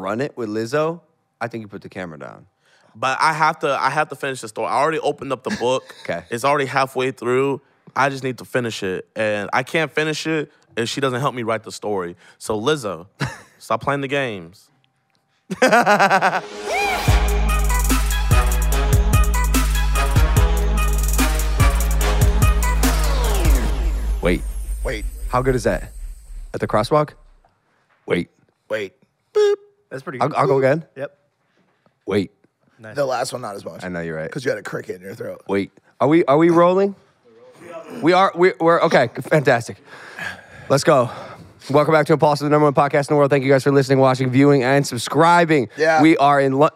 run it with Lizzo, I think you put the camera down. But I have to I have to finish the story. I already opened up the book. Okay. It's already halfway through. I just need to finish it. And I can't finish it if she doesn't help me write the story. So Lizzo, stop playing the games. Wait, Wait, how good is that? At the crosswalk? Wait, wait. That's pretty I'll. I'll go again. Yep. Wait, The last one, not as much. I know you're right. Because you had a cricket in your throat. Wait, are we are we rolling? We are. We, we're okay. Fantastic. Let's go. Welcome back to Impulse, the number one podcast in the world. Thank you guys for listening, watching, viewing, and subscribing. Yeah. we are in. Lo-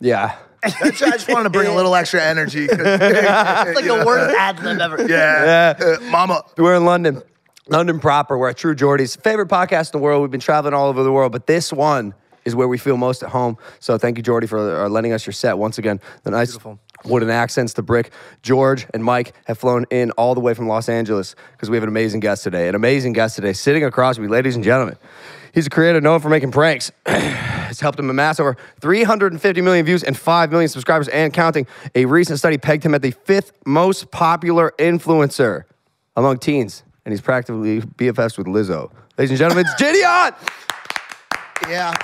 yeah, That's, I just wanted to bring a little extra energy. 'cause- It's like the worst ad lib ever. yeah. Uh, mama. we're in London, London proper. We're at True Geordie's favorite podcast in the world. We've been traveling all over the world, but this one is where we feel most at home. So thank you, Geordie, for uh, lending us your set once again. The nice Beautiful. wooden accents to brick. George and Mike have flown in all the way from Los Angeles because we have an amazing guest today. An amazing guest today, sitting across from me, ladies and gentlemen. He's a creator known for making pranks. it's helped him amass over 350 million views and 5 million subscribers and counting. A recent study pegged him at the fifth most popular influencer among teens, and he's practically BFFs with Lizzo. Ladies and gentlemen, it's JiDion! Yeah.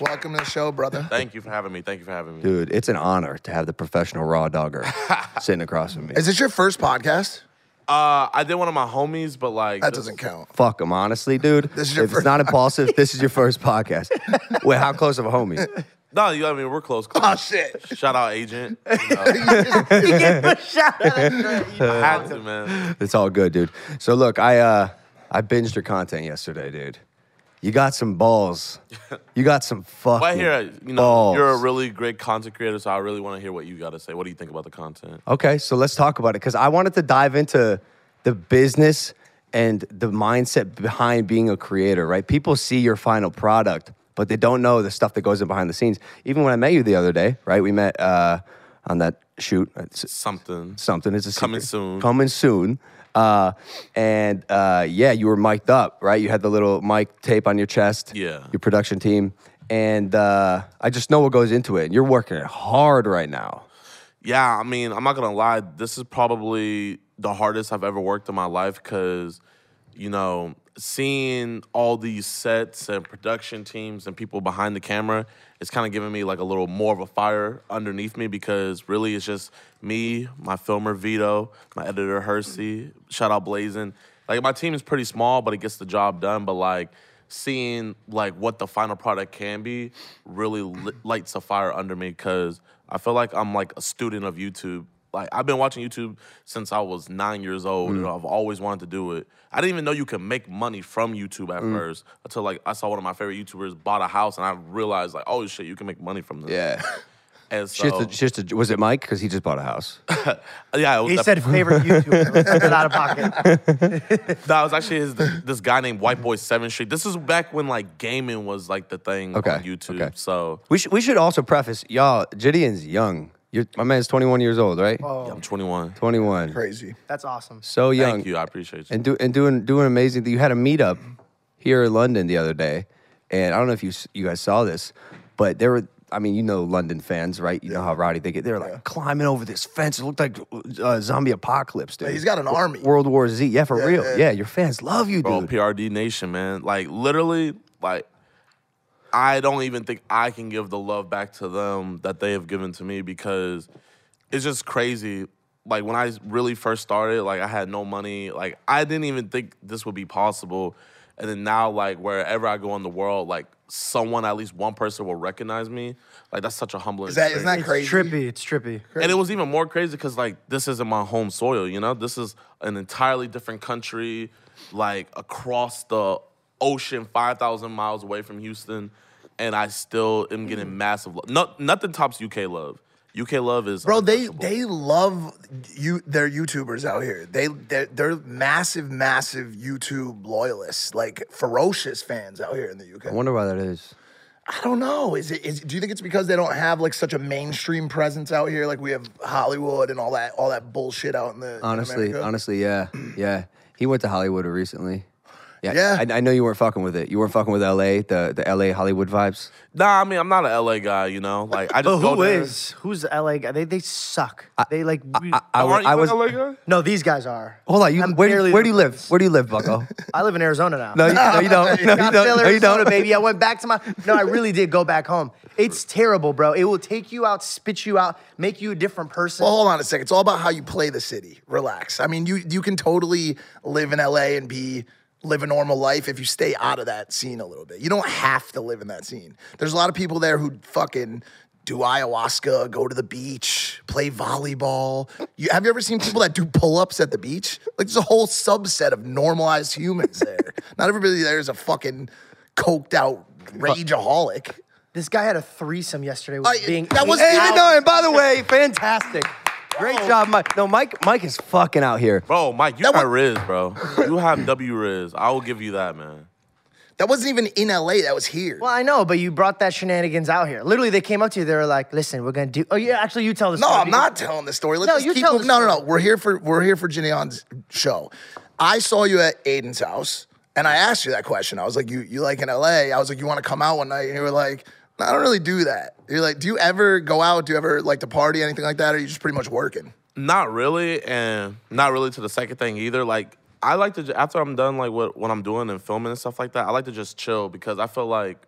Appreciate the intro. Welcome to the show, brother. Thank you for having me. Thank you for having me. Dude, it's an honor to have the professional raw dogger sitting across from me. Is this your first podcast? Uh, I did one of my homies, but like That this- doesn't count. Fuck him, honestly, dude. This is your if it's first- not Impaulsive, this is your first podcast. Wait, how close of a homie? No, you know I mean we're close. Oh, shit. Shout out agent. You know, You get pushed out of. I had to, man. It's all good, dude. So look, I uh I binged your content yesterday, dude. You got some balls. You got some fucking But here, you know, balls. you're a really great content creator, so I really want to hear what you got to say. What do you think about the content? Okay, so let's talk about it because I wanted to dive into the business and the mindset behind being a creator, right? People see your final product, but they don't know the stuff that goes in behind the scenes. Even when I met you the other day, right? We met uh, on that shoot. It's Something. something. It's a Coming secret. soon. Coming soon. Uh, and uh, yeah, you were mic'd up, right? You had the little mic tape on your chest. Yeah. Your production team. And uh, I just know what goes into it. And you're working hard right now. Yeah, I mean, I'm not gonna lie. This is probably the hardest I've ever worked in my life because, you know, seeing all these sets and production teams and people behind the camera, it's kind of giving me like a little more of a fire underneath me because really it's just me, my filmer Vito, my editor Hersey. Shout out Blazing. Like my team is pretty small, but it gets the job done. But like seeing like what the final product can be really li- lights a fire under me because I feel like I'm like a student of YouTube. Like I've been watching YouTube since I was nine years old, and mm. I've always wanted to do it. I didn't even know you could make money from YouTube at mm. first until like I saw one of my favorite YouTubers bought a house, and I realized like, oh shit, you can make money from this. Yeah. And so, Just, a, just a, was it Mike? Because he just bought a house. yeah, it was He def- said favorite YouTuber. Let's get it out of pocket. that was actually his this guy named White Boy Seven Street. This is back when like gaming was like the thing Okay, on YouTube. okay. So We should we should also preface, y'all. JiDion's young. You're, my man's 21 years old, right? Oh, yeah, I'm 21. 21. Crazy. that's awesome. So young. Thank you, I appreciate you. and do and doing doing amazing. You had a meetup here in London the other day, and I don't know if you s- you guys saw this, but there were. I mean, you know London fans, right? You know how rowdy they get. They were like climbing over this fence. It looked like uh, zombie apocalypse, dude. He's got an army. World War Z. Yeah, for real. yeah. Yeah, your fans love you, Bro, dude. PRD Nation, man. Like literally, like I don't even think I can give the love back to them that they have given to me because it's just crazy. Like when I really first started, like I had no money. Like I didn't even think this would be possible. And then now, like wherever I go in the world, like someone, at least one person will recognize me. Like that's such a humbling. Is that, isn't experience. that It's crazy? trippy. It's trippy. And it was even more crazy because like this isn't my home soil, you know. This is an entirely different country, like across the ocean, five thousand miles away from Houston, and I still am getting mm. massive love. No, nothing tops UK love. UK love is Bro, they they love you. Their YouTubers out here. They they're, they're massive, massive YouTube loyalists, like ferocious fans out here in the UK. I wonder why that is. I don't know. Is it? Is do you think it's because they don't have like such a mainstream presence out here? Like we have Hollywood and all that all that bullshit out in the Honestly, America? honestly, yeah, yeah. He went to Hollywood recently. Yeah, Yeah. I, I know you weren't fucking with it. You weren't fucking with L.A. the the L.A. Hollywood vibes. Nah, I mean, I'm not an LA guy, you know. Like I But just go who there. is? Who's the LA guy? They they suck. they like. re- I, I, Aren't you I an was. LA guy? no, these guys are. Hold on, you, I'm where, do, barely where do you live? Where do you live, Bucko? I live in Arizona now. No, you, no, you don't. No, you don't. No, you don't. baby. I went back to my. No, I really did go back home. It's terrible, bro. It will take you out, spit you out, make you a different person. Well, hold on a second. It's all about how you play the city. Relax. I mean, you you can totally live in LA and be live a normal life if you stay out of that scene a little bit. You don't have to live in that scene. There's a lot of people there who fucking do ayahuasca, go to the beach, play volleyball. You have you ever seen people that do pull-ups at the beach? Like there's a whole subset of normalized humans there. Not everybody there is a fucking coked out rageaholic. this guy had a threesome yesterday with I- being. that was- even no, and by the way, fantastic. Great job, Mike. No, Mike. Mike is fucking out here. Bro, Mike, you That got wa- Riz, bro. You have W Riz. I will give you that, man. That wasn't even in LA. That was here. Well, I know, but you brought that shenanigans out here. Literally, they came up to you. They were like, "Listen, we're gonna do." Oh yeah, actually, you tell the No, story. I'm not telling the story. Let's No, just you keep tell moving. the No, no, no. We're here for we're here for JiDion's show. I saw you at Adin's house, and I asked you that question. I was like, "You you like in LA?" I was like, "You want to come out one night?" And you were like, no, "I don't really do that." You're like, "Do you ever go out? Do you ever like to party, anything like that, or are you just pretty much working?" Not really, and not really to the second thing either. Like I like to after I'm done like what what I'm doing and filming and stuff like that. I like to just chill because I feel like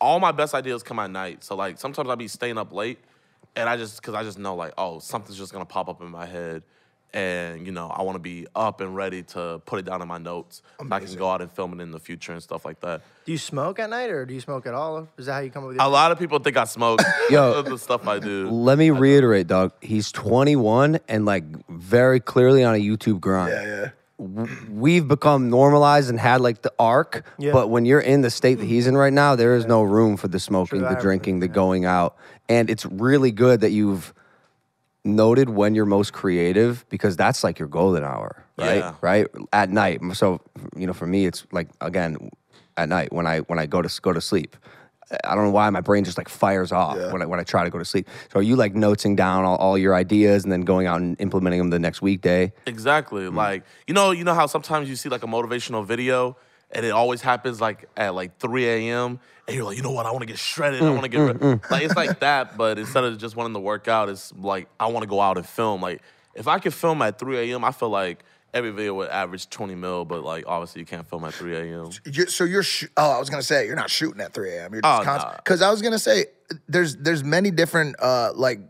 all my best ideas come at night. So like sometimes I be staying up late, and I just because I just know like oh something's just gonna pop up in my head, and you know I want to be up and ready to put it down in my notes. So I can go out and film it in the future and stuff like that. Do you smoke at night, or do you smoke at all? Is that how you come up with? A Your- lot of people think I smoke. Yo. the stuff I do. Let me reiterate, dog. He's 21 and like very clearly on a YouTube grind. yeah. Yeah. We've become normalized and had like the arc, Yeah. but when you're in the state that he's in right now, there is no room for the smoking, True, the agree, drinking, the going out. And it's really good that you've noted when you're most creative because that's like your golden hour, right? Yeah. Right? At night. So, you know, for me it's like again at night when I when I go to go to sleep. I don't know why my brain just like fires off when I when I try to go to sleep. So are you like noting down all, all your ideas and then going out and implementing them the next weekday? Exactly. Mm. Like you know, you know how sometimes you see like a motivational video, and it always happens like at like 3 a.m. and you're like, you know what, I want to get shredded. I mm, want to get mm, re-" mm. like it's like that, but instead of just wanting to work out, it's like I want to go out and film. Like if I could film at 3 a.m., I feel like every video would average 20 mil, but like obviously you can't film at 3 a.m. You, so you're sh- oh, I was gonna say you're not shooting at 3 a.m. You're Oh, just nah. because I was gonna say there's there's many different uh like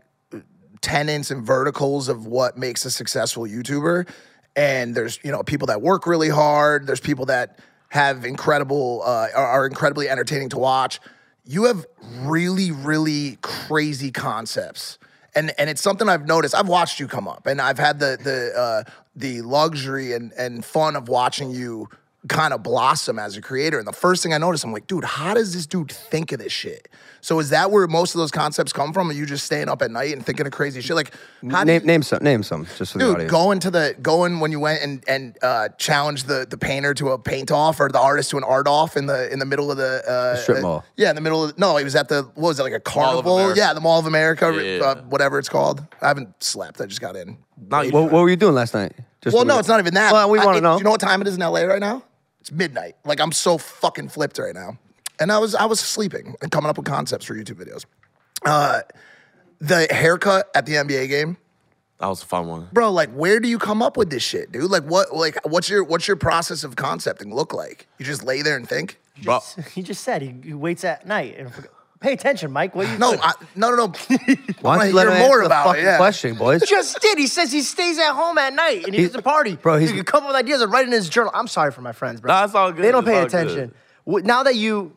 tenants and verticals of what makes a successful YouTuber, and there's you know people that work really hard. There's people that have incredible uh, are, are incredibly entertaining to watch. You have really really crazy concepts and and it's something I've noticed. I've watched you come up, and I've had the the uh, the luxury and and fun of watching you kind of blossom as a creator. And the first thing I noticed, I'm like, dude, how does this dude think of this shit? So is that where most of those concepts come from? Are you just staying up at night and thinking of crazy shit? Like, how Name, you- name some, name some, just for the Dude, audience. going to the going when you went and and uh, challenged the the painter to a paint off or the artist to an art off in the in the middle of the, uh, strip uh, mall. Yeah, in the middle of no, he was at the what was it like a carnival? Yeah, the Mall of America, Yeah. uh, whatever it's called. I haven't slept. I just got in. Not. What, what were you doing last night? Just Well, no, we- it's not even that. Well, we want to know. Do you know what time it is in LA right now? It's midnight. Like I'm so fucking flipped right now. And I was I was sleeping and coming up with concepts for YouTube videos. Uh, the haircut at the NBA game, That was a fun one. bro. Like, where do you come up with this shit, dude? Like, what? Like, what's your what's your process of concepting look like? You just lay there and think. Bro, he just said he, he waits at night. And Pay attention, Mike. What are you No, doing? I, no, no, no. Why don't you let hear him more answer the about it, fucking yeah. question, boys? just did. He says he stays at home at night and he He- gets a party. Bro, he's- he can come up with ideas and write in his journal. I'm sorry for my friends, bro. Nah, all good. They don't It's pay attention. good. Now that you,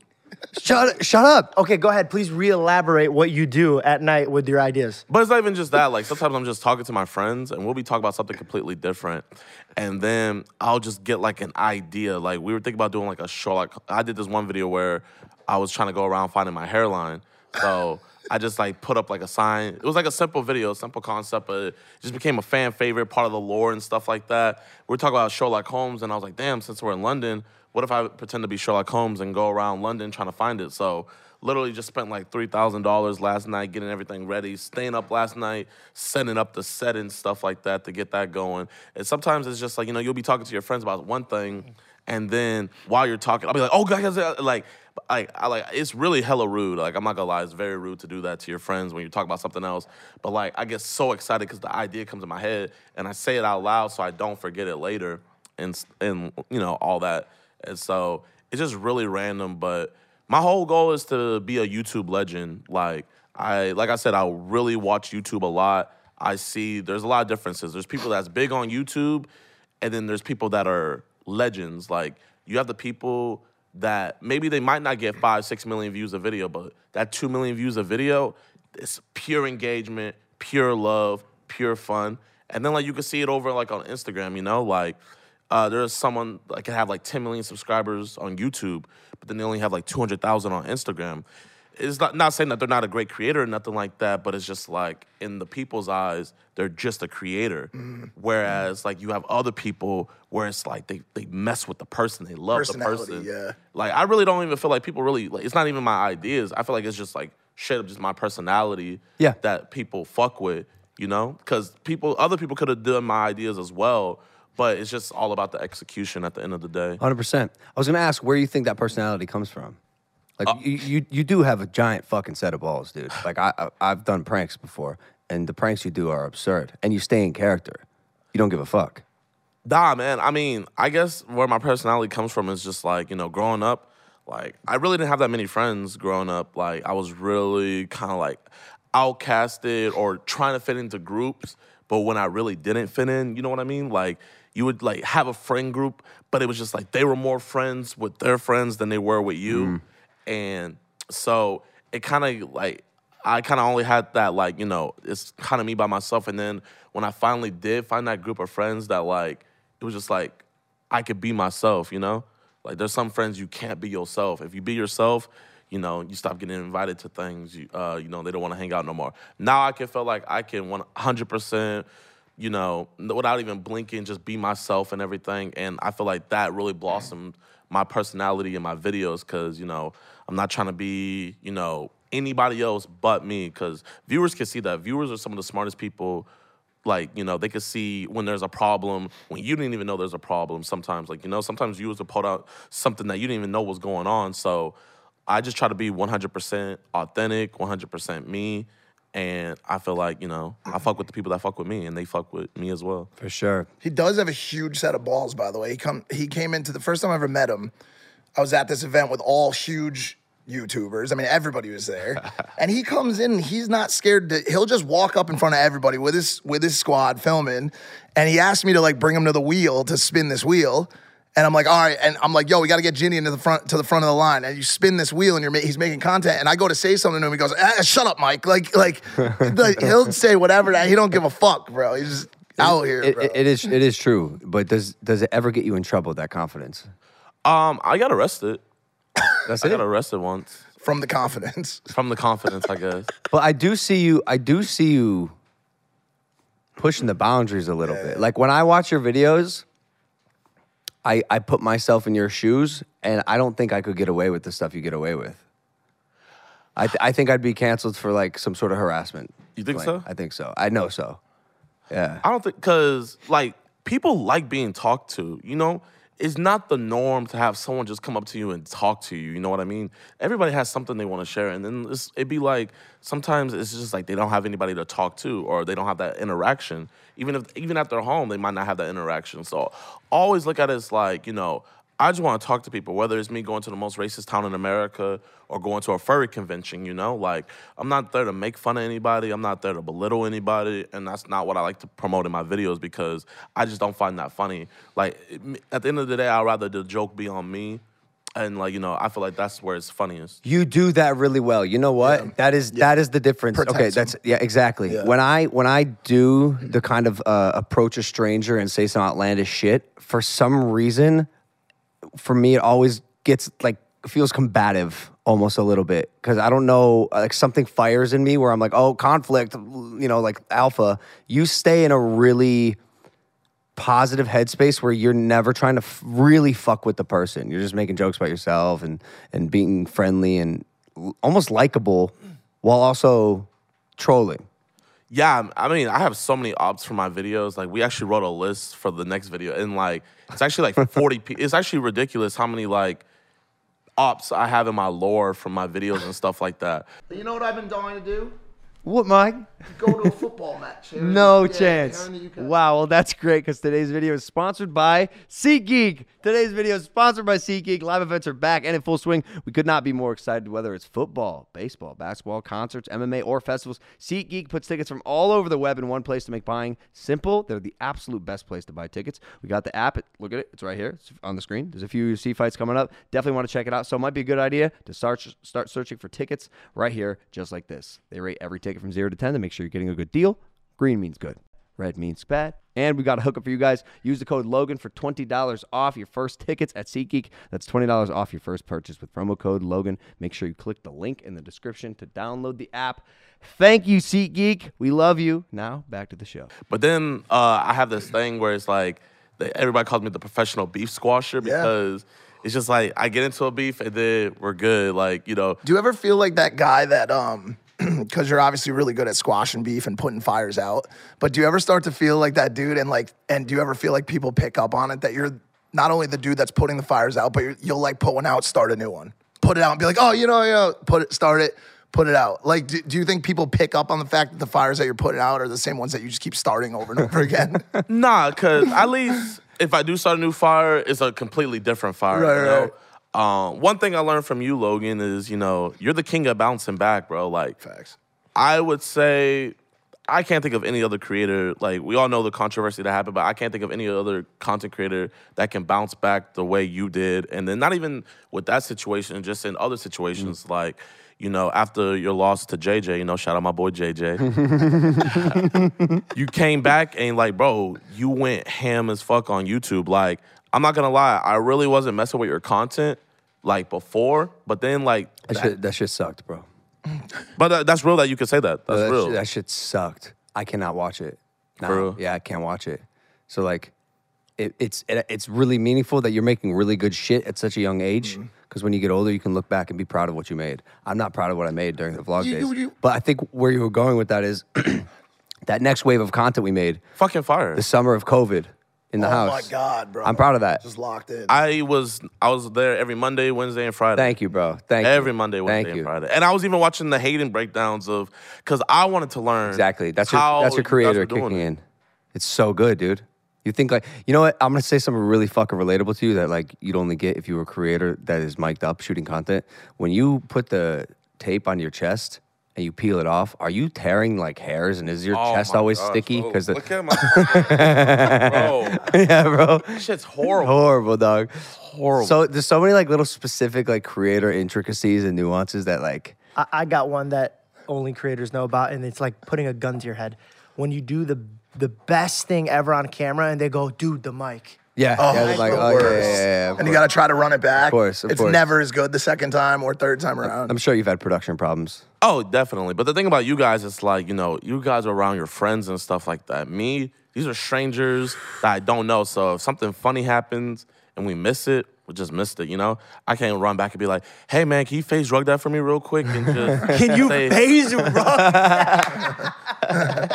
Shut, shut up. okay, go ahead. Please re-elaborate what you do at night with your ideas. But it's not even just that. Like sometimes I'm just talking to my friends and we'll be talking about something completely different. And then I'll just get like an idea. Like we were thinking about doing like a. Like I did this one video where I was trying to go around finding my hairline. So I just like put up like a sign. It was like a simple video, simple concept, but it just became a fan favorite, part of the lore and stuff like that. We are talking about Sherlock Holmes, and I was like, damn, since we're in London, what if I pretend to be Sherlock Holmes and go around London trying to find it? So literally just spent like three thousand dollars last night getting everything ready, staying up last night, setting up the set and stuff like that to get that going. And sometimes it's just like you know you'll be talking to your friends about one thing, and then while you're talking, I'll be like, oh guys, like. Like, I like it's really hella rude. Like, I'm not gonna lie, it's very rude to do that to your friends when you talk about something else. But like, I get so excited because the idea comes in my head, and I say it out loud so I don't forget it later, and and you know all that. And so it's just really random. But my whole goal is to be a YouTube legend. Like I like I said, I really watch YouTube a lot. I see there's a lot of differences. There's people that's big on YouTube, and then there's people that are legends. Like you have the people that maybe they might not get five, six million views a video, but that two million views a video, it's pure engagement, pure love, pure fun. And then like you can see it over like on Instagram, you know, like uh, there's someone that can have like 10 million subscribers on YouTube, but then they only have like 200,000 on Instagram. It's not, not saying that they're not a great creator or nothing like that, but it's just like in the people's eyes, they're just a creator. Whereas like you have other people where it's like they, they mess with the person, they love the person. yeah. Like I really don't even feel like people really like it's not even my ideas. I feel like it's just like straight up just my personality Yeah. that people fuck with, you know? Cause people other people could have done my ideas as well, but it's just all about the execution at the end of the day. Hundred percent. I was gonna ask where you think that personality comes from. Like Uh, you, you, you do have a giant fucking set of balls, dude. Like I, I, I've done pranks before, and the pranks you do are absurd, and you stay in character. You don't give a fuck. Nah, man. I mean, I guess where my personality comes from is just like, you know, growing up, like, I really didn't have that many friends growing up. Like, I was really kind of like outcasted or trying to fit into groups. But when I really didn't fit in, you know what I mean? Like, you would like have a friend group, but it was just like they were more friends with their friends than they were with you. And so it kind of like, I kind of only had that like you know it's kind of me by myself, and then when I finally did find that group of friends that like it was just like I could be myself, you know. Like there's some friends you can't be yourself. If you be yourself, you know you stop getting invited to things. You uh, you know they don't want to hang out no more. Now I can feel like I can 100 percent you know, without even blinking, just be myself and everything. And I feel like that really blossomed my personality in my videos because, you know, I'm not trying to be, you know, anybody else but me because viewers can see that. Viewers are some of the smartest people. Like, you know, they can see when there's a problem, when you didn't even know there's a problem sometimes. Like, you know, sometimes viewers will put out something that you didn't even know was going on. So I just try to be 100% authentic, 100% me. And I feel like, you know, I fuck with the people that fuck with me and they fuck with me as well. For sure. He does have a huge set of balls, by the way. He come he came into the first time I ever met him. I was at this event with all huge YouTubers. I mean, everybody was there. and he comes in and he's not scared to he'll just walk up in front of everybody with his with his squad filming. And he asked me to like bring him to the wheel to spin this wheel. And I'm like, all right. And I'm like, yo, we got to get JiDion into the front to the front of the line. And you spin this wheel, and you're ma- he's making content. And I go to say something to him. He goes, ah, "Shut up, Mike." Like, like, like he'll say whatever. That he don't give a fuck, bro. He's just out here, It, bro. it- it is it is true, but does does it ever get you in trouble? That confidence. Um, I got arrested. That's I it. got arrested once from the confidence. from the confidence, I guess. But I do see you. I do see you pushing the boundaries a little bit. Like when I watch your videos, I I put myself in your shoes, and I don't think I could get away with the stuff you get away with. I th- I think I'd be canceled for like some sort of harassment. You think claim. so? I think so. I know so. Yeah. I don't think because like people like being talked to. You know, it's not the norm to have someone just come up to you and talk to you. You know what I mean? Everybody has something they want to share, and then it'd be like sometimes it's just like they don't have anybody to talk to, or they don't have that interaction. Even if even at their home, they might not have that interaction. So always look at it as like you know. I just want to talk to people, whether it's me going to the most racist town in America or going to a furry convention, you know? Like, I'm not there to make fun of anybody. I'm not there to belittle anybody. And that's not what I like to promote in my videos because I just don't find that funny. Like, at the end of the day, I'd rather the joke be on me. And, like, you know, I feel like that's where it's funniest. You do that really well. You know what? That is that is the difference. Protects okay, them. that's yeah, exactly. Yeah. When I when I do the kind of uh, approach a stranger and say some outlandish shit, for some reason, for me it always gets like feels combative almost a little bit because I don't know like something fires in me where I'm like, oh, conflict, you know, like alpha. You stay in a really positive headspace where you're never trying to f- really fuck with the person. You're just making jokes about yourself and and being friendly and almost likable while also trolling. Yeah, I mean, I have so many ops for my videos. Like, we actually wrote a list for the next video, and like, it's actually like forty. pe- It's actually ridiculous how many like ops I have in my lore from my videos and stuff like that. You know what I've been dying to do? What, Mike? Go to a football match. No yeah, chance. here in the UK. Wow, well, that's great because today's video is sponsored by SeatGeek. Today's video is sponsored by SeatGeek. Live events are back and in full swing. We could not be more excited whether it's football, baseball, basketball, concerts, MMA, or festivals. SeatGeek puts tickets from all over the web in one place to make buying simple. They're the absolute best place to buy tickets. We got the app. Look at it. It's right here. It's on the screen. There's a few UFC fights coming up. Definitely want to check it out. So it might be a good idea to start, start searching for tickets right here, just like this. They rate every ticket from 0 to 10 to make sure you're getting a good deal. Green means good. Red means bad. And we got a hookup for you guys. Use the code Logan for $20 off your first tickets at SeatGeek. That's $20 off your first purchase with promo code Logan. Make sure you click the link in the description to download the app. Thank you, SeatGeek. We love you. Now, back to the show. But then uh, I have this thing where it's like they, everybody calls me the professional beef squasher because it's just like I get into a beef and then we're good. Like you know, Do you ever feel like that guy that um because you're obviously really good at squashing beef and putting fires out, but do you ever start to feel like that dude and like and do you ever feel like people pick up on it that you're not only the dude that's putting the fires out, but you're, you'll like put one out, start a new one, put it out, and be like, oh, you know, you know, put it, start it, put it out. Like, do, do you think people pick up on the fact that the fires that you're putting out are the same ones that you just keep starting over and over again? Nah, because at least if I do start a new fire, it's a completely different fire. Right, you know? right. Um, one thing I learned from you, Logan, is you know you're the king of bouncing back, bro. Like Facts. I would say I can't think of any other creator. Like we all know the controversy that happened, but I can't think of any other content creator that can bounce back the way you did. And then not even with that situation, just in other situations, like you know, after your loss to JJ, you know, shout out my boy JJ. you came back and like, bro, you went ham as fuck on YouTube. Like, I'm not gonna lie, I really wasn't messing with your content like before, but then like, That shit, that shit sucked, bro. but that, that's real that you could say that. That's that, real. Shit, that shit sucked. I cannot watch it. Real? Yeah, I can't watch it. So like, it, it's it, it's really meaningful that you're making really good shit at such a young age. Mm-hmm. Because when you get older, you can look back and be proud of what you made. I'm not proud of what I made during the vlog You- days. you- you- but I think where you were going with that is that next wave of content we made, Fucking fire. the summer of COVID in the oh house. oh house. my god, bro! I'm proud of that. Just locked in. I was I was there every Monday, Wednesday, and Friday. Thank you, bro. Thank you. Every Monday, Wednesday, Thank and you. Friday. And I was even watching the Hayden breakdowns of because I wanted to learn Exactly. That's your how that's your you guys creator were doing kicking it. in. It's so good, dude. You think like you know what? I'm gonna say something really fucking relatable to you that like you'd only get if you were a creator that is mic'd up shooting content. When you put the tape on your chest and you peel it off, are you tearing like hairs and is your Oh chest my always gosh, sticky? bro. Because look at my bro, yeah, bro, this shit's horrible. horrible, dog. Horrible. So there's so many like little specific like creator intricacies and nuances that like I, I got one that only creators know about, and it's like putting a gun to your head. When you do the the best thing ever on camera, and they go, "Dude, the mic." Yeah, Oh, yeah, like oh yeah, yeah, yeah, yeah, of and you got to try to run it back. Of course, of it's course. never as good the second time or third time around. I'm sure you've had production problems. Oh, definitely. But the thing about you guys is like, you know, you guys are around your friends and stuff like that. Me, these are strangers that I don't know. So if something funny happens and we miss it, we just missed it, you know? I can't run back and be like, hey man, can you face drug that for me real quick and just Can you say, phase run?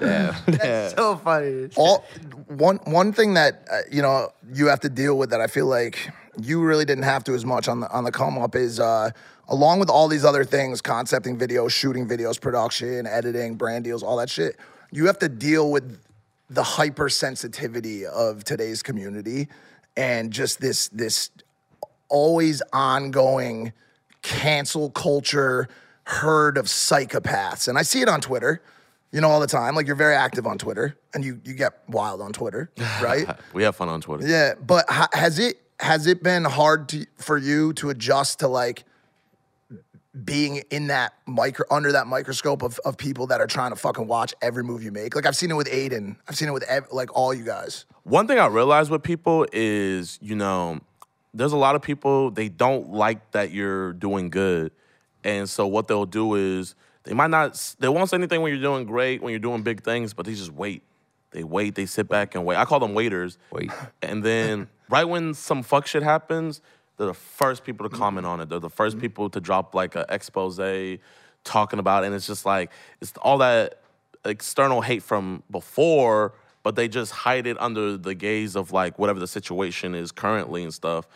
That's so funny. all one one thing that uh, you know you have to deal with that I feel like you really didn't have to as much on the on the come up is uh, along with all these other things, concepting videos, shooting videos, production, editing, brand deals, all that shit. You have to deal with the hypersensitivity of today's community and just this this always ongoing cancel culture herd of psychopaths. And I see it on Twitter, you know, all the time. Like you're very active on Twitter and you you get wild on Twitter, right? we have fun on Twitter. yeah, but ha- has it has it been hard to, for you to adjust to like being in that micro under that microscope of, of people that are trying to fucking watch every move you make? Like I've seen it with Adin. I've seen it with ev- like all you guys. One thing I realize with people is, you know, there's a lot of people they don't like that you're doing good, and so what they'll do is they might not, they won't say anything when you're doing great, when you're doing big things, but they just wait They wait, they sit back and wait. I call them waiters. Wait. And then right when some fuck shit happens, they're the first people to comment on it. They're the 1st people to drop like an expose talking about it. And it's just like it's all that external hate from before, but they just hide it under the gaze of like whatever the situation is currently and stuff.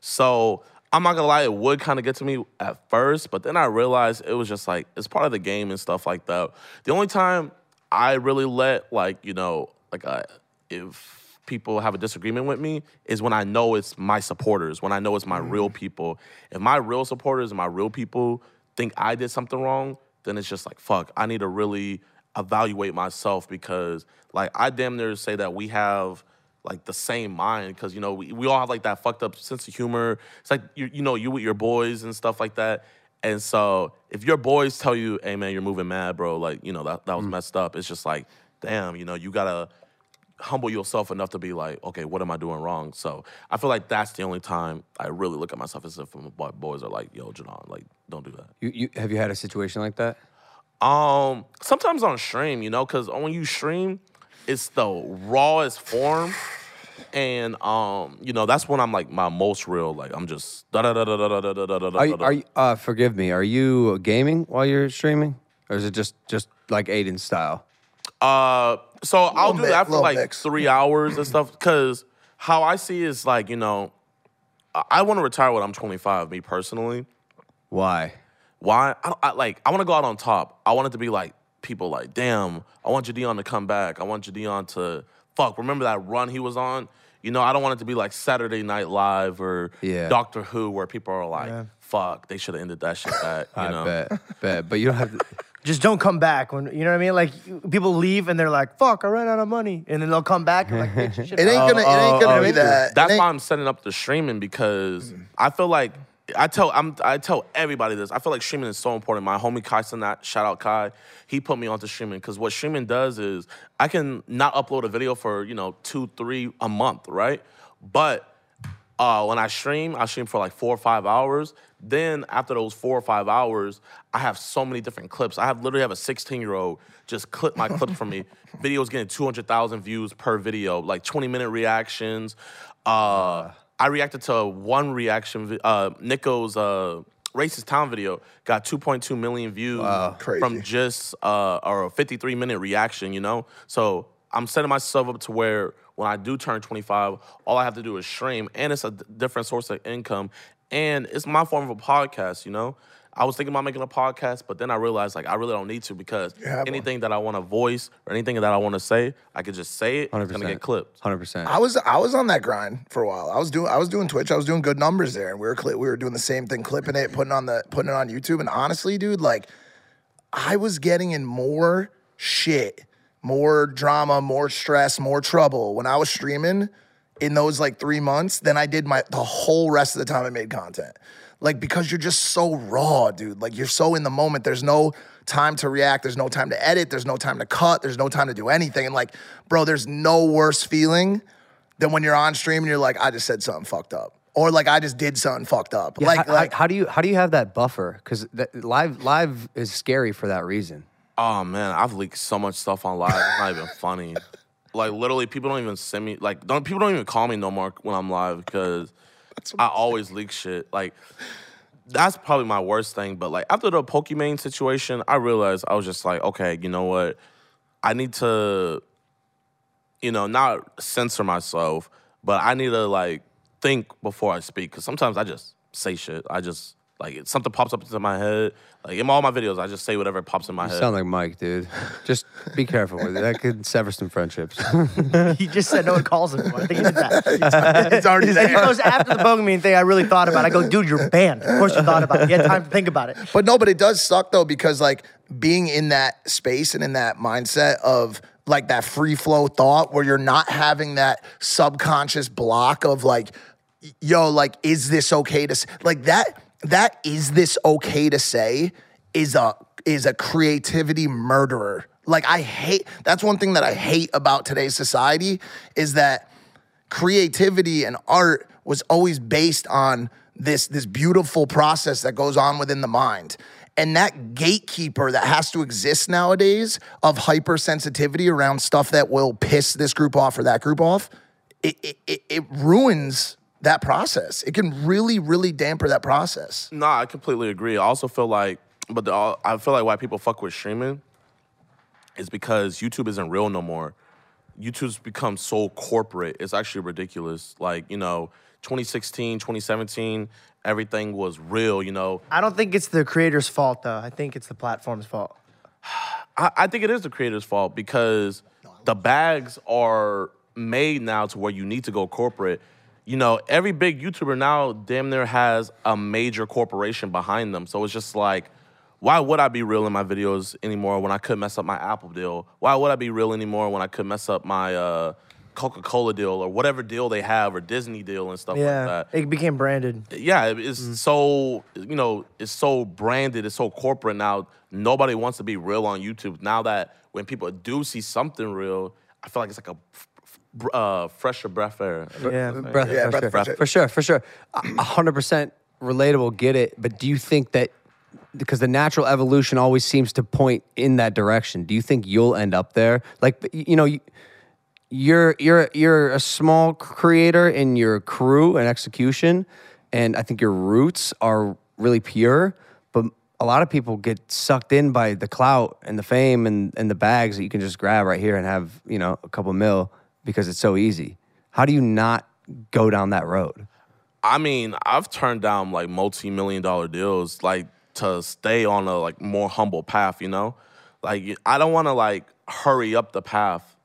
So I'm not gonna lie, it would kind of get to me at first, but then I realized it was just like it's part of the game and stuff like that. The only time I really let like you know like uh, if people have a disagreement with me is when I know it's my supporters, when I know it's my real mm. people. If my real supporters and my real people think I did something wrong, then it's just like fuck. I need to really evaluate myself because like I damn near say that we have like the same mind because you know we, we all have like that fucked up sense of humor. It's like you you know you with your boys and stuff like that. And so if your boys tell you, "Hey man, you're moving mad, bro," like you know that that was mm. messed up. It's just like, damn, you know you gotta humble yourself enough to be like, okay, what am I doing wrong? So I feel like that's the only time I really look at myself as if my boys are like, yo, JiDion, like don't do that. You, you have you had a situation like that? Um, sometimes on stream, you know, because when you stream, it's the rawest form, and um, you know, that's when I'm like my most real. Like I'm just da da da da da da da da da da. Are you, are you, uh, forgive me. Are you gaming while you're streaming, or is it just just like Adin style? Uh, so I'll do bit, that for like mix. three hours and stuff. Cause how I see is like, you know, I, want to retire when I'm 25. Me personally, Why? why? I, I like I want to go out on top. I want it to be like people like, damn, I want JiDion to come back. I want JiDion to fuck. Remember that run he was on? You know, I don't want it to be like Saturday Night Live or Yeah. Doctor Who, where people are like, Yeah. fuck, they should have ended that shit back. You I know? bet, bet. But you don't have. To, Just don't come back when you know what I mean. Like people leave and they're like, "Fuck, I ran out of money," and then they'll come back and like, "Bitch, shit It ain't gonna. It ain't gonna oh, be oh, that. That's It ain't- why I'm setting up the streaming because I feel like I tell I'm I tell everybody this. I feel like streaming is so important. My homie Kai that shout out Kai, he put me onto streaming because what streaming does is I can not upload a video for you know two three a month, right? But uh, when I stream, I stream for like four or five hours. Then after those four or five hours, I have so many different clips. I have literally have a 16 year old just clip my clip from me. Videos getting 200,000 views per video, like 20 minute reactions. Uh, I reacted to one reaction. Uh, Nico's uh, racist town video got 2.2 million views Crazy. from just uh, or a 53 minute reaction. You know, so I'm setting myself up to where when I do turn 25, all I have to do is stream, and it's a different source of income, and it's my form of a podcast. You know, I was thinking about making a podcast, but then I realized like I really don't need to because have one. anything that I want to voice or anything that I want to say, I could just say it. It's gonna get clipped. Hundred percent. I was I was on that grind for a while. I was doing I was doing Twitch. I was doing good numbers there, and we were cli- we were doing the same thing, clipping it, putting on the putting it on YouTube. And honestly, dude, like I was getting in more shit, more drama, more stress, more trouble when I was streaming in those like three months than I did my the whole rest of the time I made content. Like because you're just so raw, dude. Like you're so in the moment. There's no time to react. There's no time to edit. There's no time to cut. There's no time to do anything. And like, bro, there's no worse feeling than when you're on stream and you're like, I just said something fucked up. Or like I just did something fucked up. Yeah, like how, how- like how do you how do you have that buffer? Because live live is scary for that reason. Oh man, I've leaked so much stuff on live. It's not even funny. Like literally, people don't even send me like don't people don't even call me no more when I'm live because I always leak shit. Like that's probably my worst thing. But like after the Pokimane situation, I realized I was just like, okay, you know what? I need to, you know, not censor myself, but I need to like think before I speak because sometimes I just say shit. I just like if something pops up into my head. Like in all my videos, I just say whatever pops in my You head. sound like Mike, dude. Just be careful with it. That could sever some friendships. He just said no one calls him. I think he did that. it's already He said, he there. goes after the Pokimane thing. I really thought about. it. I go, dude, you're banned. Of course you thought about it. You had time to think about it. But no, but it does suck though because like being in that space and in that mindset of like that free flow thought where you're not having that subconscious block of like, yo, like, is this okay to s- like that? That is this okay to say is a is a creativity murderer. Like I hate. That's one thing that I hate about today's society is that creativity and art was always based on this this beautiful process that goes on within the mind And that gatekeeper that has to exist nowadays of hypersensitivity around stuff that will piss this group off or that group off, it, it, it, it ruins that process. It can really, really damper that process. No, I completely agree. I also feel like, but the, uh, I feel like why people fuck with streaming is because YouTube isn't real no more. YouTube's become so corporate. It's actually ridiculous. Like, you know, 2016, 2017, everything was real, you know. I don't think it's the creator's fault though. I think it's the platform's fault. I, I think it is the creator's fault because the bags are made now to where you need to go corporate. You know, every big YouTuber now damn near has a major corporation behind them. So it's just like, why would I be real in my videos anymore when I could mess up my Apple deal? Why would I be real anymore when I could mess up my uh, Coca Cola deal or whatever deal they have or Disney deal and stuff Yeah, like that? it became branded. yeah, it- it's so you know, it's so branded, it's so corporate now. Nobody wants to be real on YouTube. Now that when people do see something real, I feel like it's like a uh, fresher breath air. Yeah. Breath, Yeah, for, breath sure. fresh for sure, for sure. A a hundred percent relatable. Get it? But do you think that because the natural evolution always seems to point in that direction? Do you think you'll end up there? Like you know, you, you're you're you're a small creator in your crew and execution, and I think your roots are really pure. But a lot of people get sucked in by the clout and the fame and, and the bags that you can just grab right here and have you know a couple mil because it's so easy. How do you not go down that road? I mean, I've turned down like multi-million dollar deals like to stay on a like more humble path, you know? Like I don't want to like hurry up the path.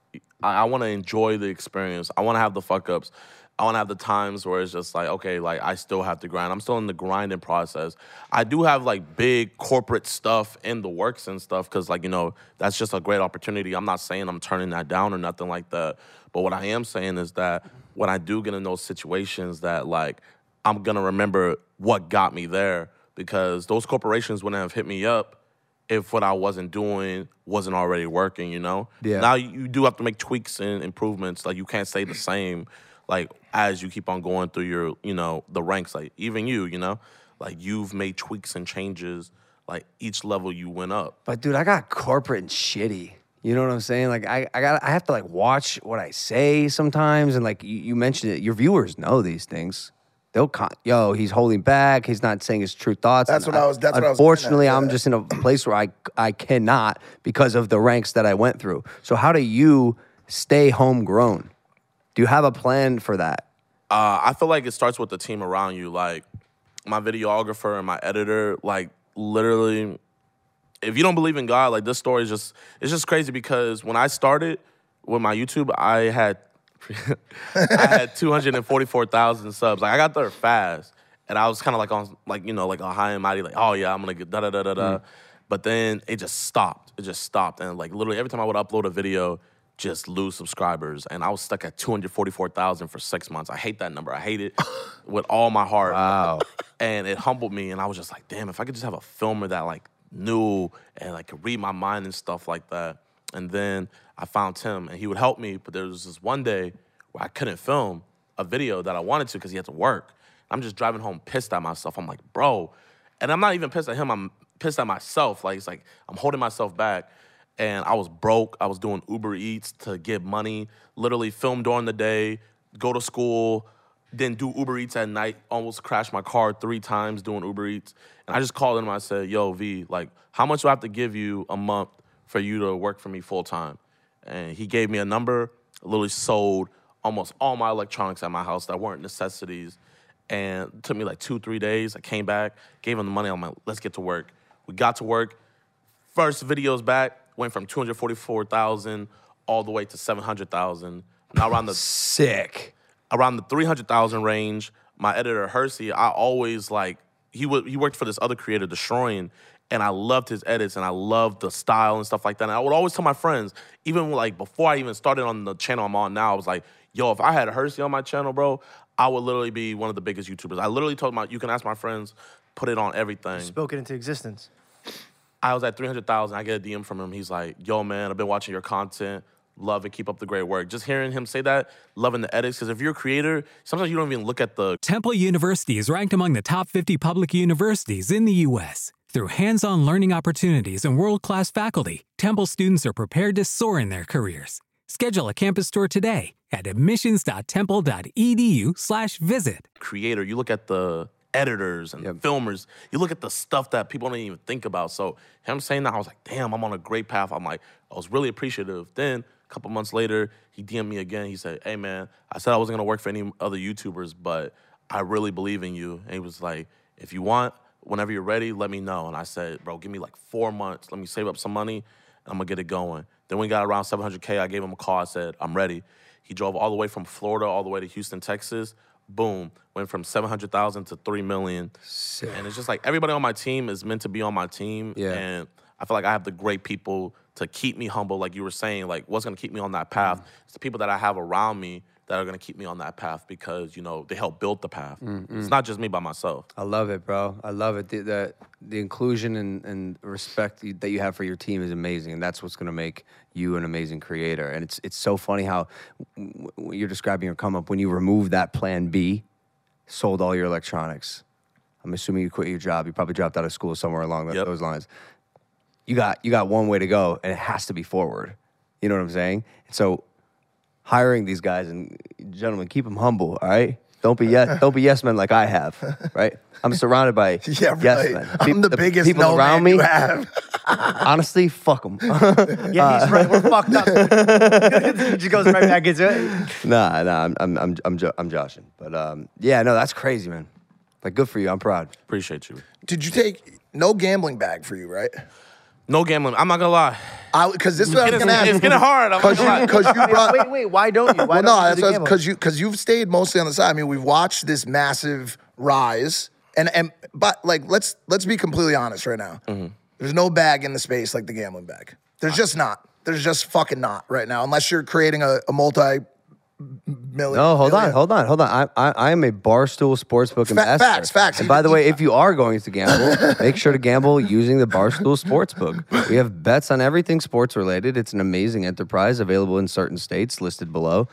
I, I want to enjoy the experience. I want to have the fuck ups. I want to have the times where it's just like, okay, like I still have to grind. I'm still in the grinding process. I do have like big corporate stuff in the works and stuff because, like, you know, that's just a great opportunity. I'm not saying I'm turning that down or nothing like that. But what I am saying is that when I do get in those situations, that like I'm gonna remember what got me there because those corporations wouldn't have hit me up if what I wasn't doing wasn't already working, you know? Yeah. Now you you do have to make tweaks and improvements. Like you can't stay the same like as you keep on going through your, you know, the ranks. Like even you, you know, like you've made tweaks and changes like each level you went up. But dude, I got corporate and shitty. You know what I'm saying? Like I, I got I have to like watch what I say sometimes and like you, you mentioned it, your viewers know these things. They'll con- yo, he's holding back, he's not saying his true thoughts. That's And what I was- that's what I was getting at, Unfortunately, I'm just in a place where I I cannot because of the ranks that I went through. So how do you stay homegrown? Do you have a plan for that? Uh, I feel like it starts with the team around you. Like my videographer and my editor, like literally, if you don't believe in God, like this story is just it's just crazy because when I started with my YouTube, I had I had two hundred and forty four thousand subs. Like I got there fast, and I was kind of like on like you know like a high and mighty, like oh yeah, I'm gonna get da da da da da. But then it just stopped. It just stopped, and like literally every time I would upload a video, just lose subscribers, and I was stuck at two hundred forty four thousand for six months. I hate that number. I hate it with all my heart. Wow. and it humbled me, and I was just like, damn, if I could just have a filmer that like knew and like could read my mind and stuff like that. And then I found Tim, and he would help me. But there was this one day where I couldn't film a video that I wanted to because he had to work. I'm just driving home pissed at myself. I'm like, bro, and I'm not even pissed at him. I'm pissed at myself. Like it's like I'm holding myself back. And I was broke. I was doing Uber Eats to get money. Literally film during the day, go to school, then do Uber Eats at night. Almost crashed my car three times doing Uber Eats. And I just called him. I said, "Yo, V, like, how much do I have to give you a month for you to work for me full time?" And he gave me a number. Literally sold almost all my electronics at my house that weren't necessities. And took me like two, three days. I came back, gave him the money. I'm like, let's get to work. We got to work. First videos back went from 244,000 all the way to 700,000. Now around the Sick. around the 300,000 range, my editor Hersey, I always like he would he worked for this other creator, Destroying, and I loved his edits and I loved the style and stuff like that. And I would always tell my friends, even like before I even started on the channel I'm on now, I was like, yo, if I had Hersey on my channel, bro, I would literally be one of the biggest YouTubers. I literally told my you can ask my friends, put it on everything. Spoke it into existence. I was at 300,000. I get a DM from him. He's like, yo, man, I've been watching your content. Love it. Keep up the great work. Just hearing him say that, loving the edits. Because if you're a creator, sometimes you don't even look at the Temple University is ranked among the top 50 public universities in the U.S. Through hands on learning opportunities and world class faculty, Temple students are prepared to soar in their careers. Schedule a campus tour today at admissions.temple.edu/slash visit. creator, you look at the editors and filmers, you look at the stuff that people don't even think about. So him saying that, I was like, damn, I'm on a great path. I'm like, I was really appreciative. Then a couple months later, he DM'd me again. He said, Hey man, I said I wasn't gonna work for any other YouTubers, but I really believe in you. And he was like, if you want, whenever you're ready, let me know. And I said, bro, give me like four months. Let me save up some money and I'm gonna get it going. Then we got around 700K, I gave him a call. I said, I'm ready. He drove all the way from Florida all the way to Houston, Texas. Boom, went from 700,000 to 3 million. And it's just like everybody on my team is meant to be on my team. Yeah. And I feel like I have the great people to keep me humble, like you were saying. Like, what's gonna keep me on that path? Mm-hmm. It's the people that I have around me that are gonna keep me on that path because, you know, they help build the path. Mm-hmm. It's not just me by myself. I love it, bro. I love it. The the, the inclusion and, and respect that you have for your team is amazing, and that's what's going to make you an amazing creator. And it's it's so funny how w- w- you're describing your come up when you remove that plan B, sold all your electronics. I'm assuming you quit your job. You probably dropped out of school somewhere along Yep. those lines. You got you got one way to go, and it has to be forward. You know what I'm saying? So hiring these guys and gentlemen, keep them humble. All right. Don't be yes, don't be yes men like I have, right? I'm surrounded by Yeah, right. yes men. I'm Peop- the, biggest people no around man me. you have. Honestly, fuck them. Yeah, he's right. We're fucked up. he just goes right back into it. nah, nah. I'm I'm I'm I'm, jo- I'm joshing, but um, yeah, no, that's crazy, man. Like, good for you. I'm proud. Appreciate you. Did you take no gambling bag for you, right? No gambling. I'm not gonna lie. Because this is what I was It's, going to ask. it's getting hard. I'm not Because gonna lie. you, 'cause you brought. Wait, wait. Why don't you? Why well, no, don't you that's do the gambling? because you because you've stayed mostly on the side. I mean, we've watched this massive rise, and and but like let's let's be completely honest right now. Mm-hmm. There's no bag in the space like the gambling bag. There's just not. There's just fucking not right now, unless you're creating a, a multi million. No, hold on, hold on, hold on. I, I, I am a Barstool Sportsbook investor. facts, facts. And by the way, if you are going to gamble, make sure to gamble using the Barstool Sportsbook. We have bets on everything sports related. It's an amazing enterprise available in certain states listed below.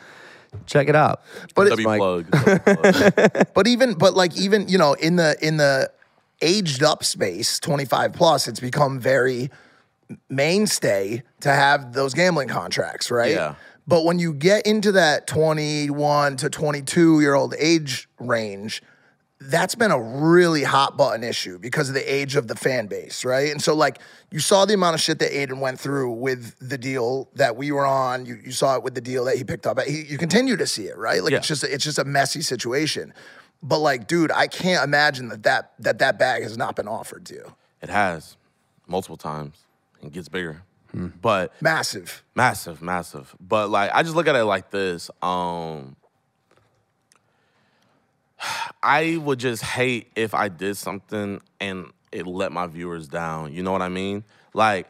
Check it out. But it's W Mike. plug. Plug. But even but like even you know in the in the aged up space, 25 plus, it's become very mainstay to have those gambling contracts, right? Yeah. But when you get into that 21 to 22 year old age range, that's been a really hot button issue because of the age of the fan base, right? And so, like, you saw the amount of shit that Adin went through with the deal that we were on. You, you saw it with the deal that he picked up. He, you continue to see it, right? Like, it's just it's just a messy situation. But like, dude, I can't imagine that that that that bag has not been offered to you. it has multiple times and gets bigger, but Massive. massive, massive. But like, I just look at it like this. Um, I would just hate if I did something and it let my viewers down. You know what I mean? Like,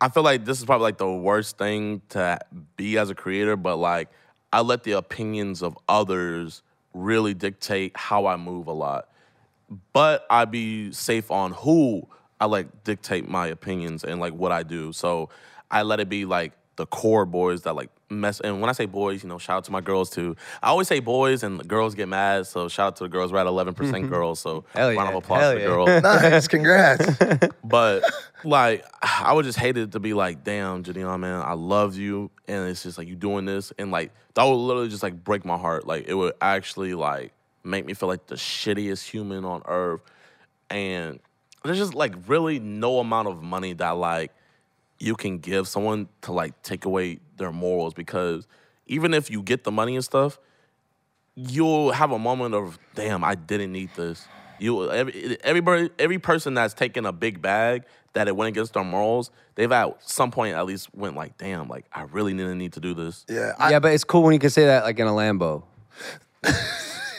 I feel like this is probably like the worst thing to be as a creator, but like I let the opinions of others really dictate how I move a lot. But I be safe on who I like dictate my opinions and like what I do. So I let it be like the core boys that like mess. And when I say boys, you know, shout out to my girls too. I always say boys and the girls get mad. So shout out to the girls. We're at 11% mm-hmm. girls. So Hell round yeah. of applause Hell for the yeah. girls. Nice. Congrats. But like, I would just hate it to be like, damn, JiDion, man, I love you, and it's just like you doing this, and like that would literally just like break my heart. Like it would actually like make me feel like the shittiest human on earth, and there's just like really no amount of money that like you can give someone to like take away their morals because even if you get the money and stuff, you'll have a moment of damn, I didn't need this. You every everybody every person that's taken a big bag that it went against their morals, they've at some point at least went like, damn, like I really didn't need to do this. yeah. I, yeah, but it's cool when you can say that like in a Lambo.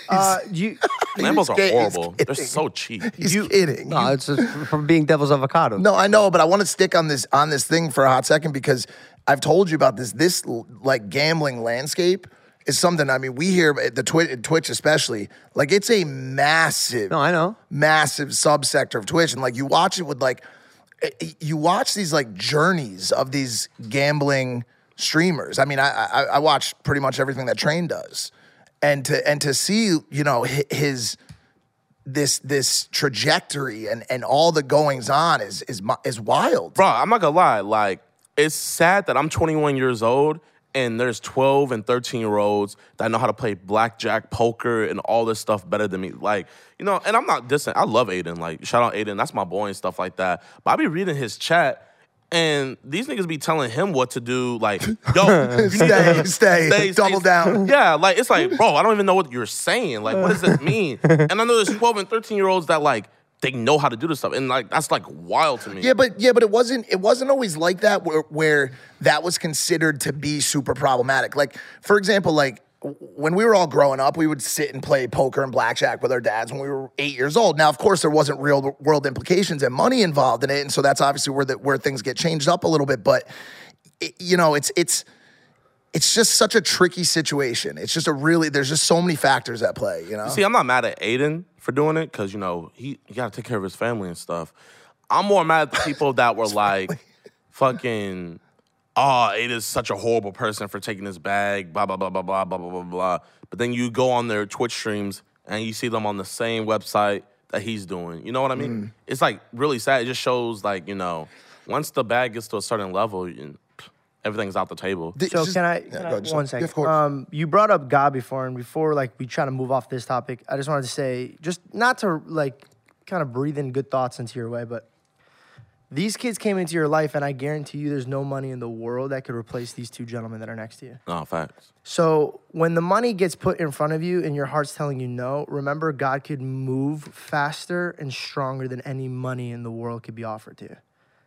Uh, you, Lambos are kidding, he's horrible. They're kidding. so cheap. he's kidding. No, it's just from being devil's avocado. No, I know, but I want to stick on this on this thing for a hot second because I've told you about this. This like gambling landscape is something. I mean, we hear the Twitch, Twitch especially, like it's a massive, No, I know. massive subsector of Twitch, and like you watch it with like eh, you watch these like journeys of these gambling streamers. I mean, I I, I watch pretty much everything that Train does, and to and to see you know his this this trajectory and and all the goings on is is is wild. bro, I'm not gonna lie. Like, it's sad that I'm 21 years old and there's 12 and 13 year olds that know how to play blackjack, poker, and all this stuff better than me. Like, you know, and I'm not distant. I love Adin. Like, shout out Adin. That's my boy and stuff like that. But I be reading his chat. And these niggas be telling him what to do. Like, yo, you need Stay, to stay, double down. Yeah, like it's like, bro, I don't even know what you're saying. Like, what does this mean? And I know there's 12 and 13 year olds that like they know how to do this stuff, and like that's like wild to me. Yeah, but yeah, but it wasn't it wasn't always like that where where that was considered to be super problematic. Like for example, like when we were all growing up, we would sit and play poker and blackjack with our dads when we were eight years old. Now, of course, there wasn't real world implications and money involved in it, and so that's obviously where the, where things get changed up a little bit. But it, you know, it's it's it's just such a tricky situation. It's just a really there's just so many factors at play. You know, See, I'm not mad at Adin for doing it because you know he, he got to take care of his family and stuff. I'm more mad at the people that were like, fucking, oh, it is such a horrible person for taking his bag, blah blah blah blah blah blah blah blah blah. But then you go on their Twitch streams and you see them on the same website that he's doing. You know what I mean? It's like really sad. It just shows like you know, once the bag gets to a certain level, you, everything's out the table. So just- can I, yeah, can go I ahead, just- one yeah, of course. Um, you brought up God before, and before like we try to move off this topic, I just wanted to say, just not to like kind of breathe in good thoughts into your way, but these kids came into your life, and I guarantee you, there's no money in the world that could replace these two gentlemen that are next to you. No facts. So when the money gets put in front of you and your heart's telling you no, remember God could move faster and stronger than any money in the world could be offered to you.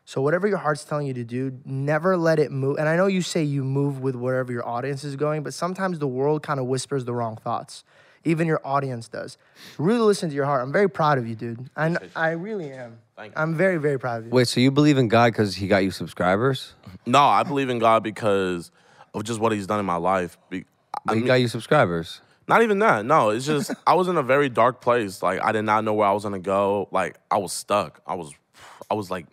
So whatever your heart's telling you to do, never let it move. And I know you say you move with wherever your audience is going, but sometimes the world kind of whispers the wrong thoughts. Even your audience does. Really listen to your heart. I'm very proud of you, dude. I, I really am. Thank you. I'm very, very proud of you. Wait, so you believe in God because he got you subscribers? No, I believe in God because of just what He's done in my life. Be- I But he mean- got you subscribers. Not even that. No, it's just I was in a very dark place. Like I did not know where I was gonna go. Like I was stuck. I was, I was like